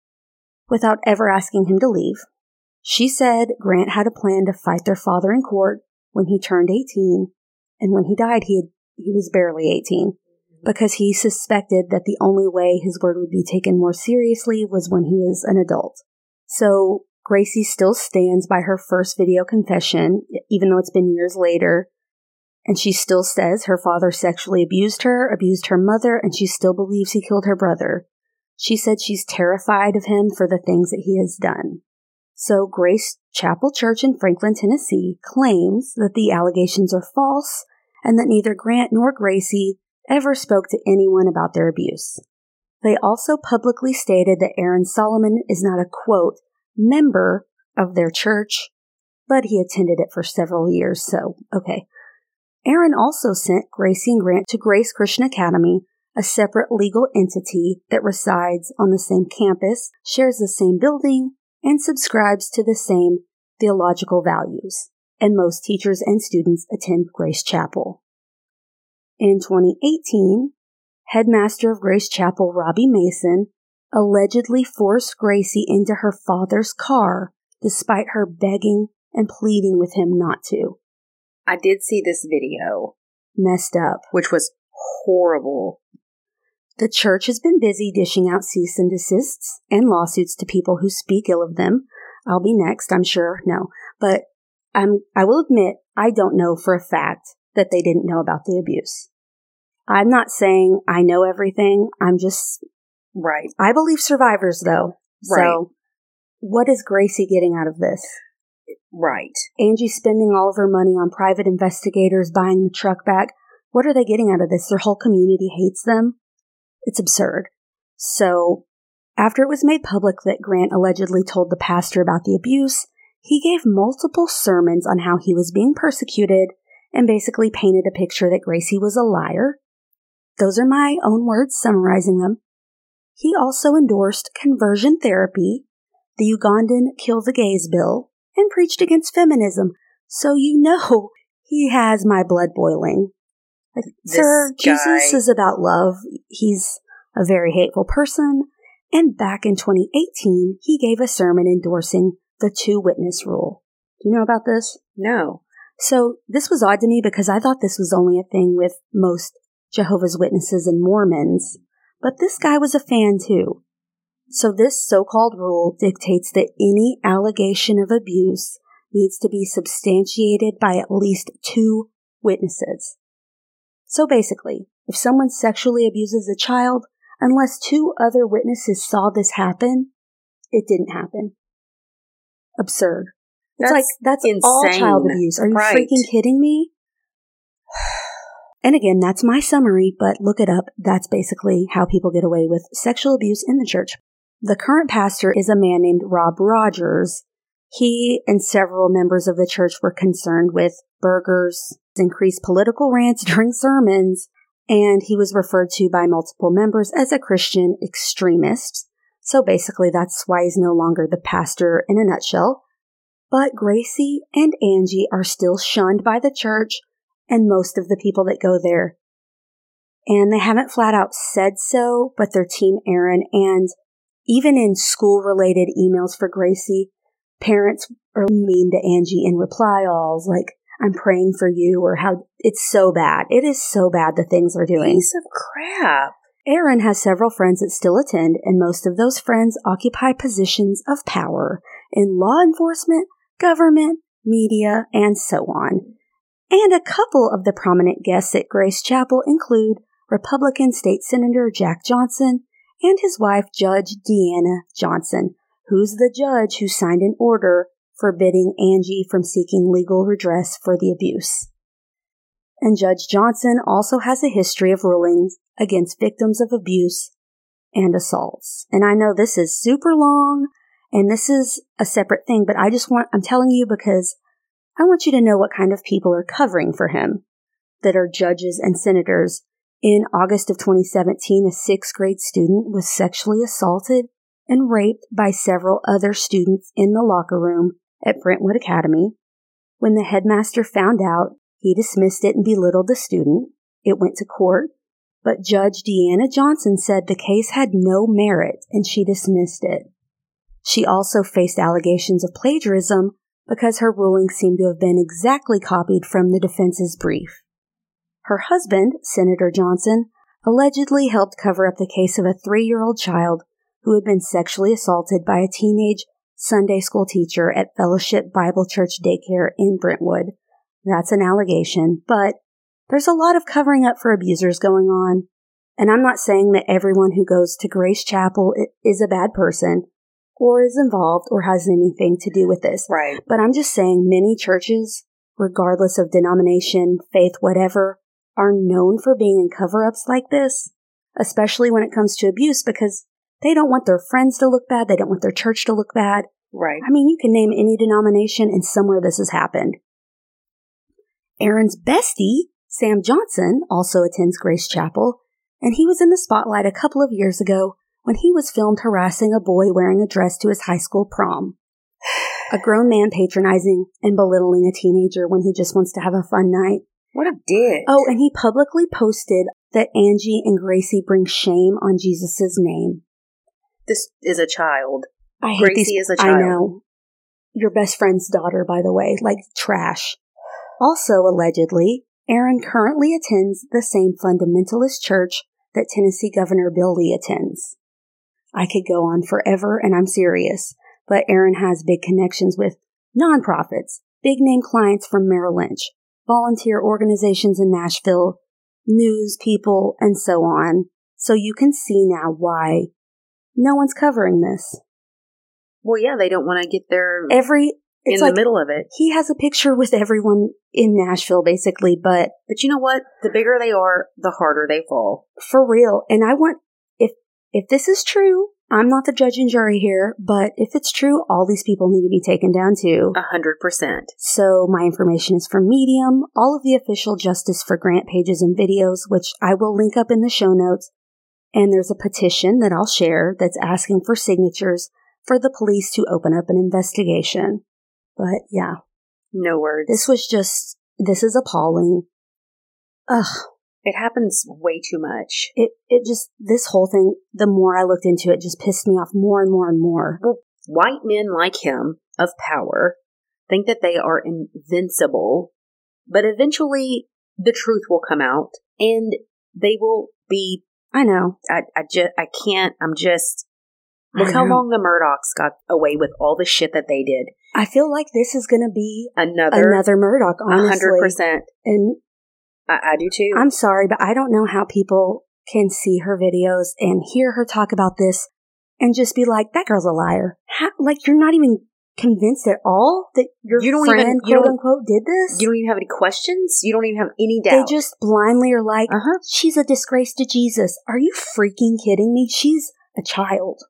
Speaker 2: without ever asking him to leave. She said Grant had a plan to fight their father in court when he turned 18, and when he died, he, had, he was barely 18 because he suspected that the only way his word would be taken more seriously was when he was an adult. So Gracie still stands by her first video confession, even though it's been years later. And she still says her father sexually abused her, abused her mother, and she still believes he killed her brother. She said she's terrified of him for the things that he has done. So Grace Chapel Church in Franklin, Tennessee claims that the allegations are false and that neither Grant nor Gracie ever spoke to anyone about their abuse. They also publicly stated that Aaron Solomon is not a quote, member of their church, but he attended it for several years, so okay. Aaron also sent Gracie and Grant to Grace Christian Academy, a separate legal entity that resides on the same campus, shares the same building, and subscribes to the same theological values. And most teachers and students attend Grace Chapel. In 2018, headmaster of Grace Chapel, Robbie Mason, allegedly forced Gracie into her father's car despite her begging and pleading with him not to.
Speaker 1: I did see this video,
Speaker 2: Messed up.
Speaker 1: which was horrible.
Speaker 2: The church has been busy dishing out cease and desists and lawsuits to people who speak ill of them. I'll be next, I'm sure. No, but I'm, I will admit I don't know for a fact that they didn't know about the abuse. I'm not saying I know everything. I'm just,
Speaker 1: Right.
Speaker 2: I believe survivors though.
Speaker 1: Right.
Speaker 2: So what is Gracie getting out of this?
Speaker 1: Right.
Speaker 2: Angie spending all of her money on private investigators buying the truck back. What are they getting out of this? Their whole community hates them. It's absurd. So, after it was made public that Grant allegedly told the pastor about the abuse, he gave multiple sermons on how he was being persecuted and basically painted a picture that Gracie was a liar, those are my own words summarizing them. He also endorsed conversion therapy, the Ugandan Kill the Gays bill, and preached against feminism. So you know he has my blood boiling. Like, sir, Jesus is about love. He's a very hateful person. And back in 2018, he gave a sermon endorsing the two witness rule. Do you know about this?
Speaker 1: No.
Speaker 2: So this was odd to me because I thought this was only a thing with most Jehovah's Witnesses and Mormons, but this guy was a fan too. So this so-called rule dictates that any allegation of abuse needs to be substantiated by at least two witnesses. So basically, if someone sexually abuses a child, unless two other witnesses saw this happen, it didn't happen. Absurd. It's
Speaker 1: That's
Speaker 2: like that's all child abuse. Are you
Speaker 1: Right.
Speaker 2: freaking kidding me? And again, that's my summary, but look it up. That's basically how people get away with sexual abuse in the church. The current pastor is a man named Rob Rogers. He and several members of the church were concerned with Berger's, increased political rants during sermons, and he was referred to by multiple members as a Christian extremist. So basically, that's why he's no longer the pastor in a nutshell. But Gracie and Angie are still shunned by the church and most of the people that go there. And they haven't flat out said so, but their team Aaron and even in school related emails for Gracie, parents are mean to Angie in reply alls like, I'm praying for you or how it's so bad. It is so bad the things they're doing.
Speaker 1: Piece of crap.
Speaker 2: Aaron has several friends that still attend, and most of those friends occupy positions of power in law enforcement, government, media, and so on. And a couple of the prominent guests at Grace Chapel include Republican State Senator Jack Johnson and his wife, Judge Deanna Johnson, who's the judge who signed an order forbidding Angie from seeking legal redress for the abuse. And Judge Johnson also has a history of rulings against victims of abuse and assaults. And I know this is super long and this is a separate thing, but I just want, I'm telling you because I want you to know what kind of people are covering for him that are judges and senators. In August of 2017, a sixth grade student was sexually assaulted and raped by several other students in the locker room at Brentwood Academy. When the headmaster found out, he dismissed it and belittled the student. It went to court, but Judge Deanna Johnson said the case had no merit and she dismissed it. She also faced allegations of plagiarism because her ruling seemed to have been exactly copied from the defense's brief. Her husband, Senator Johnson, allegedly helped cover up the case of a three year old child who had been sexually assaulted by a teenage Sunday school teacher at Fellowship Bible Church Daycare in Brentwood. That's an allegation, but there's a lot of covering up for abusers going on. And I'm not saying that everyone who goes to Grace Chapel is a bad person or is involved or has anything to do with this.
Speaker 1: Right.
Speaker 2: But I'm just saying many churches, regardless of denomination, faith, whatever, are known for being in cover ups like this, especially when it comes to abuse because they don't want their friends to look bad. They don't want their church to look bad.
Speaker 1: Right.
Speaker 2: I mean, you can name any denomination and somewhere this has happened. Aaron's bestie, Sam Johnson, also attends Grace Chapel, and he was in the spotlight a couple of years ago when he was filmed harassing a boy wearing a dress to his high school prom. A grown man patronizing and belittling a teenager when he just wants to have a fun night.
Speaker 1: What a dick.
Speaker 2: Oh, and he publicly posted that Angie and Gracie bring shame on Jesus' name.
Speaker 1: this is a child.
Speaker 2: I hate
Speaker 1: Gracie
Speaker 2: these.
Speaker 1: is a child.
Speaker 2: I know. Your best friend's daughter, by the way, like trash. Also, allegedly, Aaron currently attends the same fundamentalist church that Tennessee Governor Bill Lee attends. I could go on forever, and I'm serious, but Aaron has big connections with nonprofits, big name clients from Merrill Lynch, volunteer organizations in Nashville, news people, and so on. So you can see now why no one's covering this.
Speaker 1: Well, yeah, they don't want to get their
Speaker 2: Every
Speaker 1: in
Speaker 2: it's
Speaker 1: the middle of it.
Speaker 2: he has a picture with everyone in Nashville, basically, but
Speaker 1: But you know what? The bigger they are, the harder they fall.
Speaker 2: for real. And I want if this is true, I'm not the judge and jury here, but if it's true, all these people need to be taken down too.
Speaker 1: A hundred percent.
Speaker 2: So my information is from Medium, all of the official Justice for Grant pages and videos, which I will link up in the show notes. And there's a petition that I'll share that's asking for signatures for the police to open up an investigation. But yeah,
Speaker 1: No words.
Speaker 2: this was just, this is appalling. Ugh,
Speaker 1: it happens way too much.
Speaker 2: it, it just, this whole thing, the more I looked into it, just pissed me off more and more and more.
Speaker 1: White men like him of power think that they are invincible, but eventually the truth will come out and they will be.
Speaker 2: I know.
Speaker 1: I, I just, I can't, I'm just. Look how long the Murdaughs got away with all the shit that they did.
Speaker 2: I feel like this is going to be
Speaker 1: Another,
Speaker 2: another Murdaugh,
Speaker 1: a
Speaker 2: honestly.
Speaker 1: hundred percent.
Speaker 2: And
Speaker 1: I, I do too.
Speaker 2: I'm sorry, but I don't know how people can see her videos and hear her talk about this and just be like, that girl's a liar. How, like, you're not even convinced at all that your
Speaker 1: You don't
Speaker 2: friend,
Speaker 1: even- you
Speaker 2: quote unquote, did this?
Speaker 1: you don't even have any questions. You don't even have any doubt?
Speaker 2: they just blindly are like,
Speaker 1: uh huh.
Speaker 2: she's a disgrace to Jesus. Are you freaking kidding me? She's a child.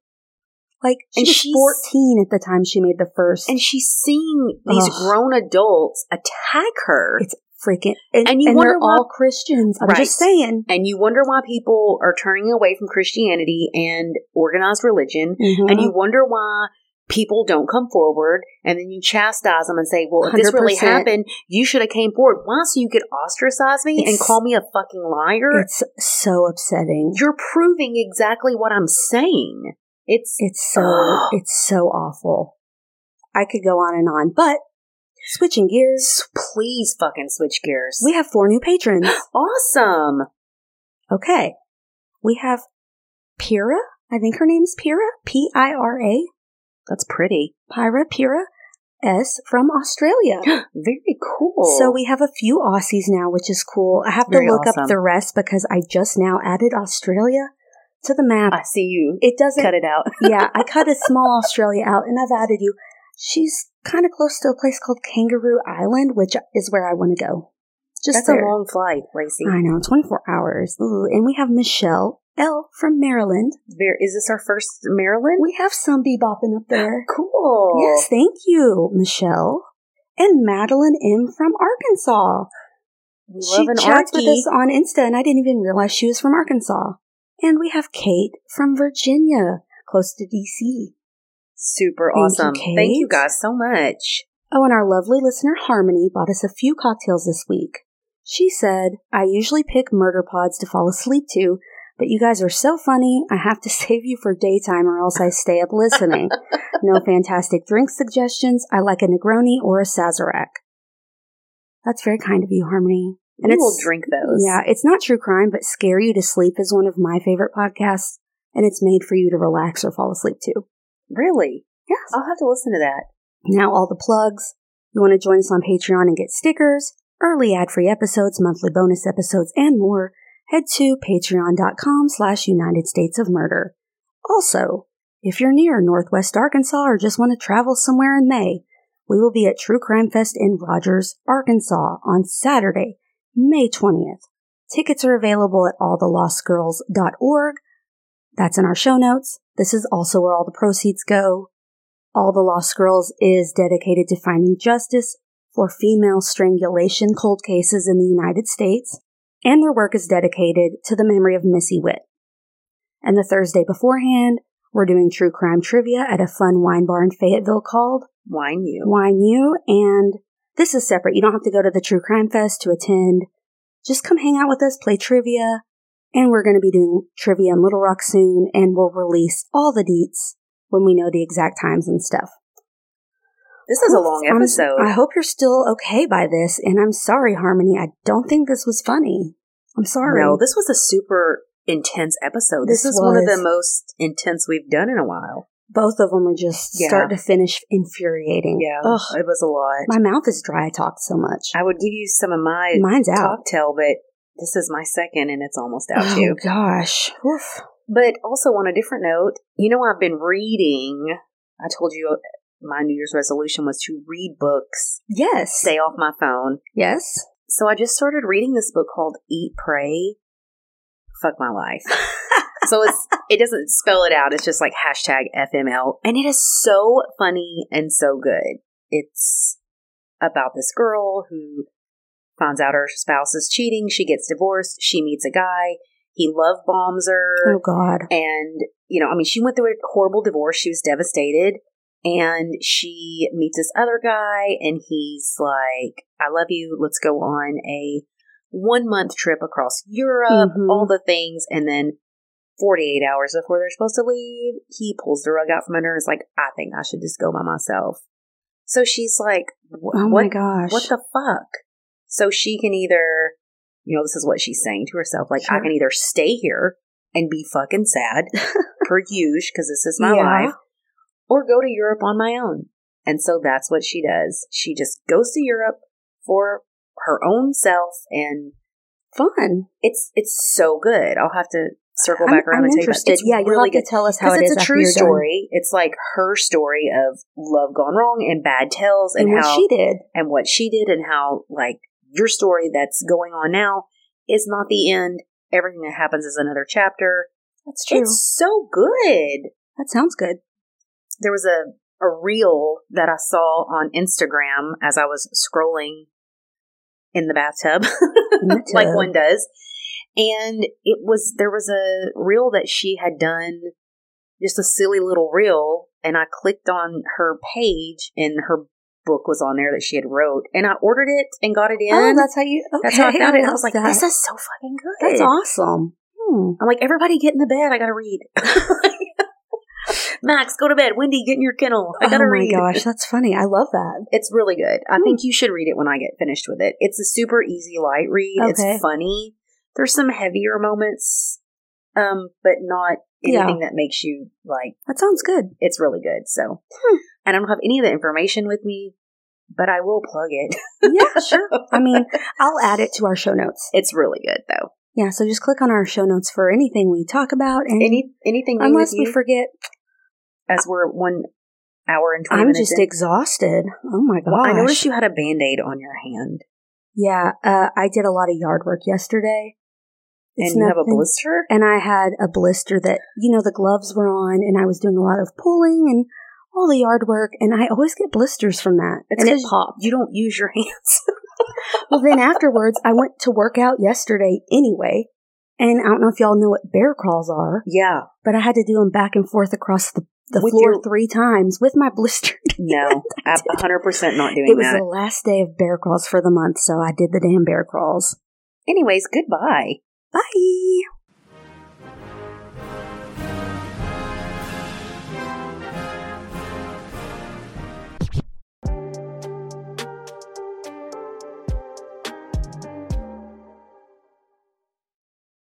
Speaker 2: Like, she
Speaker 1: And
Speaker 2: was
Speaker 1: she's-
Speaker 2: 14 at the time she made the first.
Speaker 1: And she's seeing these
Speaker 2: Ugh.
Speaker 1: grown adults attack her.
Speaker 2: it's freaking, and,
Speaker 1: And you
Speaker 2: and
Speaker 1: wonder
Speaker 2: they're
Speaker 1: why-
Speaker 2: all Christians. I'm
Speaker 1: Right.
Speaker 2: just saying.
Speaker 1: and you wonder why people are turning away from Christianity and organized religion.
Speaker 2: Mhm.
Speaker 1: And you wonder why people don't come forward. And then you chastise them and say, well, if this really happened, you should have came forward. Why? So you could ostracize me and call me a fucking liar?
Speaker 2: It's so upsetting.
Speaker 1: You're proving exactly what I'm saying. It's,
Speaker 2: It's so it's so awful. I could go on and on, but switching gears,
Speaker 1: please fucking switch gears.
Speaker 2: we have four new patrons.
Speaker 1: awesome.
Speaker 2: Okay. We have Pira. I think her name's Pira. P I R A.
Speaker 1: That's pretty.
Speaker 2: Pyra Pira S from Australia.
Speaker 1: Very cool.
Speaker 2: So we have a few Aussies now, which is cool. I have to
Speaker 1: Very
Speaker 2: look
Speaker 1: awesome.
Speaker 2: up the rest because I just now added Australia to the map.
Speaker 1: I see you.
Speaker 2: it doesn't
Speaker 1: Cut it out.
Speaker 2: yeah, I cut a small Australia out and I've added you. She's kind of close to a place called Kangaroo Island, which is where I want to go. Just
Speaker 1: That's
Speaker 2: there.
Speaker 1: a long flight, Lacey.
Speaker 2: I know, 24 hours. Ooh, and we have Michelle L from Maryland.
Speaker 1: There is this our first Maryland?
Speaker 2: We have some bebopping up there.
Speaker 1: cool.
Speaker 2: Yes, thank you, Michelle. And Madeline M from Arkansas.
Speaker 1: We
Speaker 2: She chats with us on Insta, and I didn't even realize she was from Arkansas. And we have Kate from Virginia, close to DC.
Speaker 1: Super
Speaker 2: Thank you,
Speaker 1: awesome. Thank you guys so much.
Speaker 2: Oh, and our lovely listener Harmony bought us a few cocktails this week. She said, I usually pick murder pods to fall asleep to, but you guys are so funny, I have to save you for daytime or else I stay up listening. no fantastic drink suggestions. I like a Negroni or a Sazerac. That's very kind of you, Harmony.
Speaker 1: And we will
Speaker 2: it's-
Speaker 1: drink those.
Speaker 2: Yeah, it's not true crime, but Scare You to Sleep is one of my favorite podcasts, and it's made for you to relax or fall asleep to.
Speaker 1: Really?
Speaker 2: Yes.
Speaker 1: I'll have to listen to that.
Speaker 2: Now all the plugs. You want to join us on Patreon and get stickers, early ad-free episodes, monthly bonus episodes, and more, head to patreon.com slash United States of Murder. Also, if you're near Northwest Arkansas or just want to travel somewhere in May, we will be at True Crime Fest in Rogers, Arkansas on Saturday, May 20th. Tickets are available at allthelostgirls.org. That's in our show notes. This is also where all the proceeds go. All the Lost Girls is dedicated to finding justice for female strangulation cold cases in the United States, and their work is dedicated to the memory of Missy Witt. And the Thursday beforehand, we're doing true crime trivia at a fun wine bar in Fayetteville called
Speaker 1: Wine you.
Speaker 2: Wine You, and this is separate. You don't have to go to the True Crime Fest to attend. Just come hang out with us, play trivia, and we're going to be doing trivia in Little Rock soon, and we'll release all the deets when we know the exact times and stuff.
Speaker 1: This is a long
Speaker 2: I'm-
Speaker 1: episode.
Speaker 2: I hope you're still okay by this, and I'm sorry, Harmony. I don't think this was funny. I'm sorry.
Speaker 1: no, this was a super intense episode. This,
Speaker 2: This
Speaker 1: is one of the most intense we've done in a while.
Speaker 2: Both of them are just
Speaker 1: Yeah.
Speaker 2: start to finish infuriating. Ugh,
Speaker 1: it was a lot.
Speaker 2: my mouth is dry. I talked so much.
Speaker 1: I would give you some of my
Speaker 2: Mine's out.
Speaker 1: cocktail, but this is my second and it's almost out
Speaker 2: Oh
Speaker 1: too.
Speaker 2: gosh. Oof.
Speaker 1: But also on a different note, you know, I've been reading. I told you uh, my New Year's resolution was to read books,
Speaker 2: Yes.
Speaker 1: stay off my phone.
Speaker 2: Yes.
Speaker 1: So I just started reading this book called Eat, Pray, Fuck My Life. so it's it doesn't spell it out. It's just like hashtag FML, and it is so funny and so good. It's about this girl who finds out her spouse is cheating. She gets divorced. She meets a guy. He love bombs her.
Speaker 2: Oh God.
Speaker 1: And, you know, I mean, she went through a horrible divorce. She was devastated. And she meets this other guy, and he's like, I love you. Let's go on a one month trip across Europe,
Speaker 2: Mhm.
Speaker 1: all the things. And then 48 hours before they're supposed to leave, he pulls the rug out from under and is like, I think I should just go by myself. So she's like, "Wh-
Speaker 2: Oh
Speaker 1: what,
Speaker 2: my gosh.
Speaker 1: what the fuck? So she can either, you know, this is what she's saying to herself, like, I can either stay here and be fucking sad, per usual, because this is my
Speaker 2: Yeah.
Speaker 1: life, or go to Europe on my own. And so that's what she does. She just goes to Europe for her own self, and
Speaker 2: Fun.
Speaker 1: it's it's so good. I'll have to circle
Speaker 2: I'm,
Speaker 1: back around
Speaker 2: I'm
Speaker 1: and tell
Speaker 2: interested.
Speaker 1: It's
Speaker 2: yeah, you'll
Speaker 1: really
Speaker 2: have
Speaker 1: good
Speaker 2: to tell us how it
Speaker 1: it's
Speaker 2: is
Speaker 1: a true
Speaker 2: you're done.
Speaker 1: story. It's like her story of love gone wrong and bad tells, and,
Speaker 2: And what
Speaker 1: how
Speaker 2: she did.
Speaker 1: and what she did and how like your story that's going on now is not the end. Everything that happens is another chapter.
Speaker 2: That's true.
Speaker 1: It's so good.
Speaker 2: that sounds good.
Speaker 1: There was a a reel that I saw on Instagram as I was scrolling in the bathtub,
Speaker 2: the
Speaker 1: like one does. And it was there was a reel that she had done just a silly little reel and I clicked on her page and her book was on there that she had wrote and I ordered it and got it in.
Speaker 2: Oh, that's how you. Okay,
Speaker 1: That's how I found it. I was like,
Speaker 2: that.
Speaker 1: this is so fucking good.
Speaker 2: That's awesome. Hmm.
Speaker 1: I'm like, everybody get in the bed. I gotta read. Max, go to bed. Wendy, get in your kennel. I gotta
Speaker 2: oh my
Speaker 1: read.
Speaker 2: gosh, that's funny. I love that.
Speaker 1: It's really good. I
Speaker 2: Hmm.
Speaker 1: think you should read it when I get finished with it. It's a super easy light read.
Speaker 2: Okay.
Speaker 1: It's funny. There's some heavier moments, um, but not anything that makes you like.
Speaker 2: That sounds good.
Speaker 1: It's really good. So,
Speaker 2: Hmm.
Speaker 1: I don't have any of the information with me, but I will plug it.
Speaker 2: Yeah, sure. I mean, I'll add it to our show notes.
Speaker 1: It's really good though.
Speaker 2: Yeah, so just click on our show notes for anything we talk about, and
Speaker 1: Any anything
Speaker 2: unless we forget,
Speaker 1: as we're one hour and 20
Speaker 2: I'm just
Speaker 1: in?
Speaker 2: exhausted. Oh my gosh!
Speaker 1: Well, I noticed you had a band aid on your hand,
Speaker 2: Yeah, uh, I did a lot of yard work yesterday. It's
Speaker 1: and you have a blister.
Speaker 2: And I had a blister that, you know, the gloves were on, and I was doing a lot of pulling and all the yard work, and I always get blisters from that.
Speaker 1: It's
Speaker 2: and it popped.
Speaker 1: You don't use your hands.
Speaker 2: Well, then afterwards, I went to work out yesterday anyway, and I don't know if y'all know what bear crawls are,
Speaker 1: yeah,
Speaker 2: but I had to do them back and forth across the, the
Speaker 1: With
Speaker 2: floor
Speaker 1: your-
Speaker 2: three times with my blister.
Speaker 1: no, I'm hundred percent not doing that.
Speaker 2: it was the last day of bear crawls for the month, so I did the damn bear crawls.
Speaker 1: Anyways, goodbye.
Speaker 2: Bye.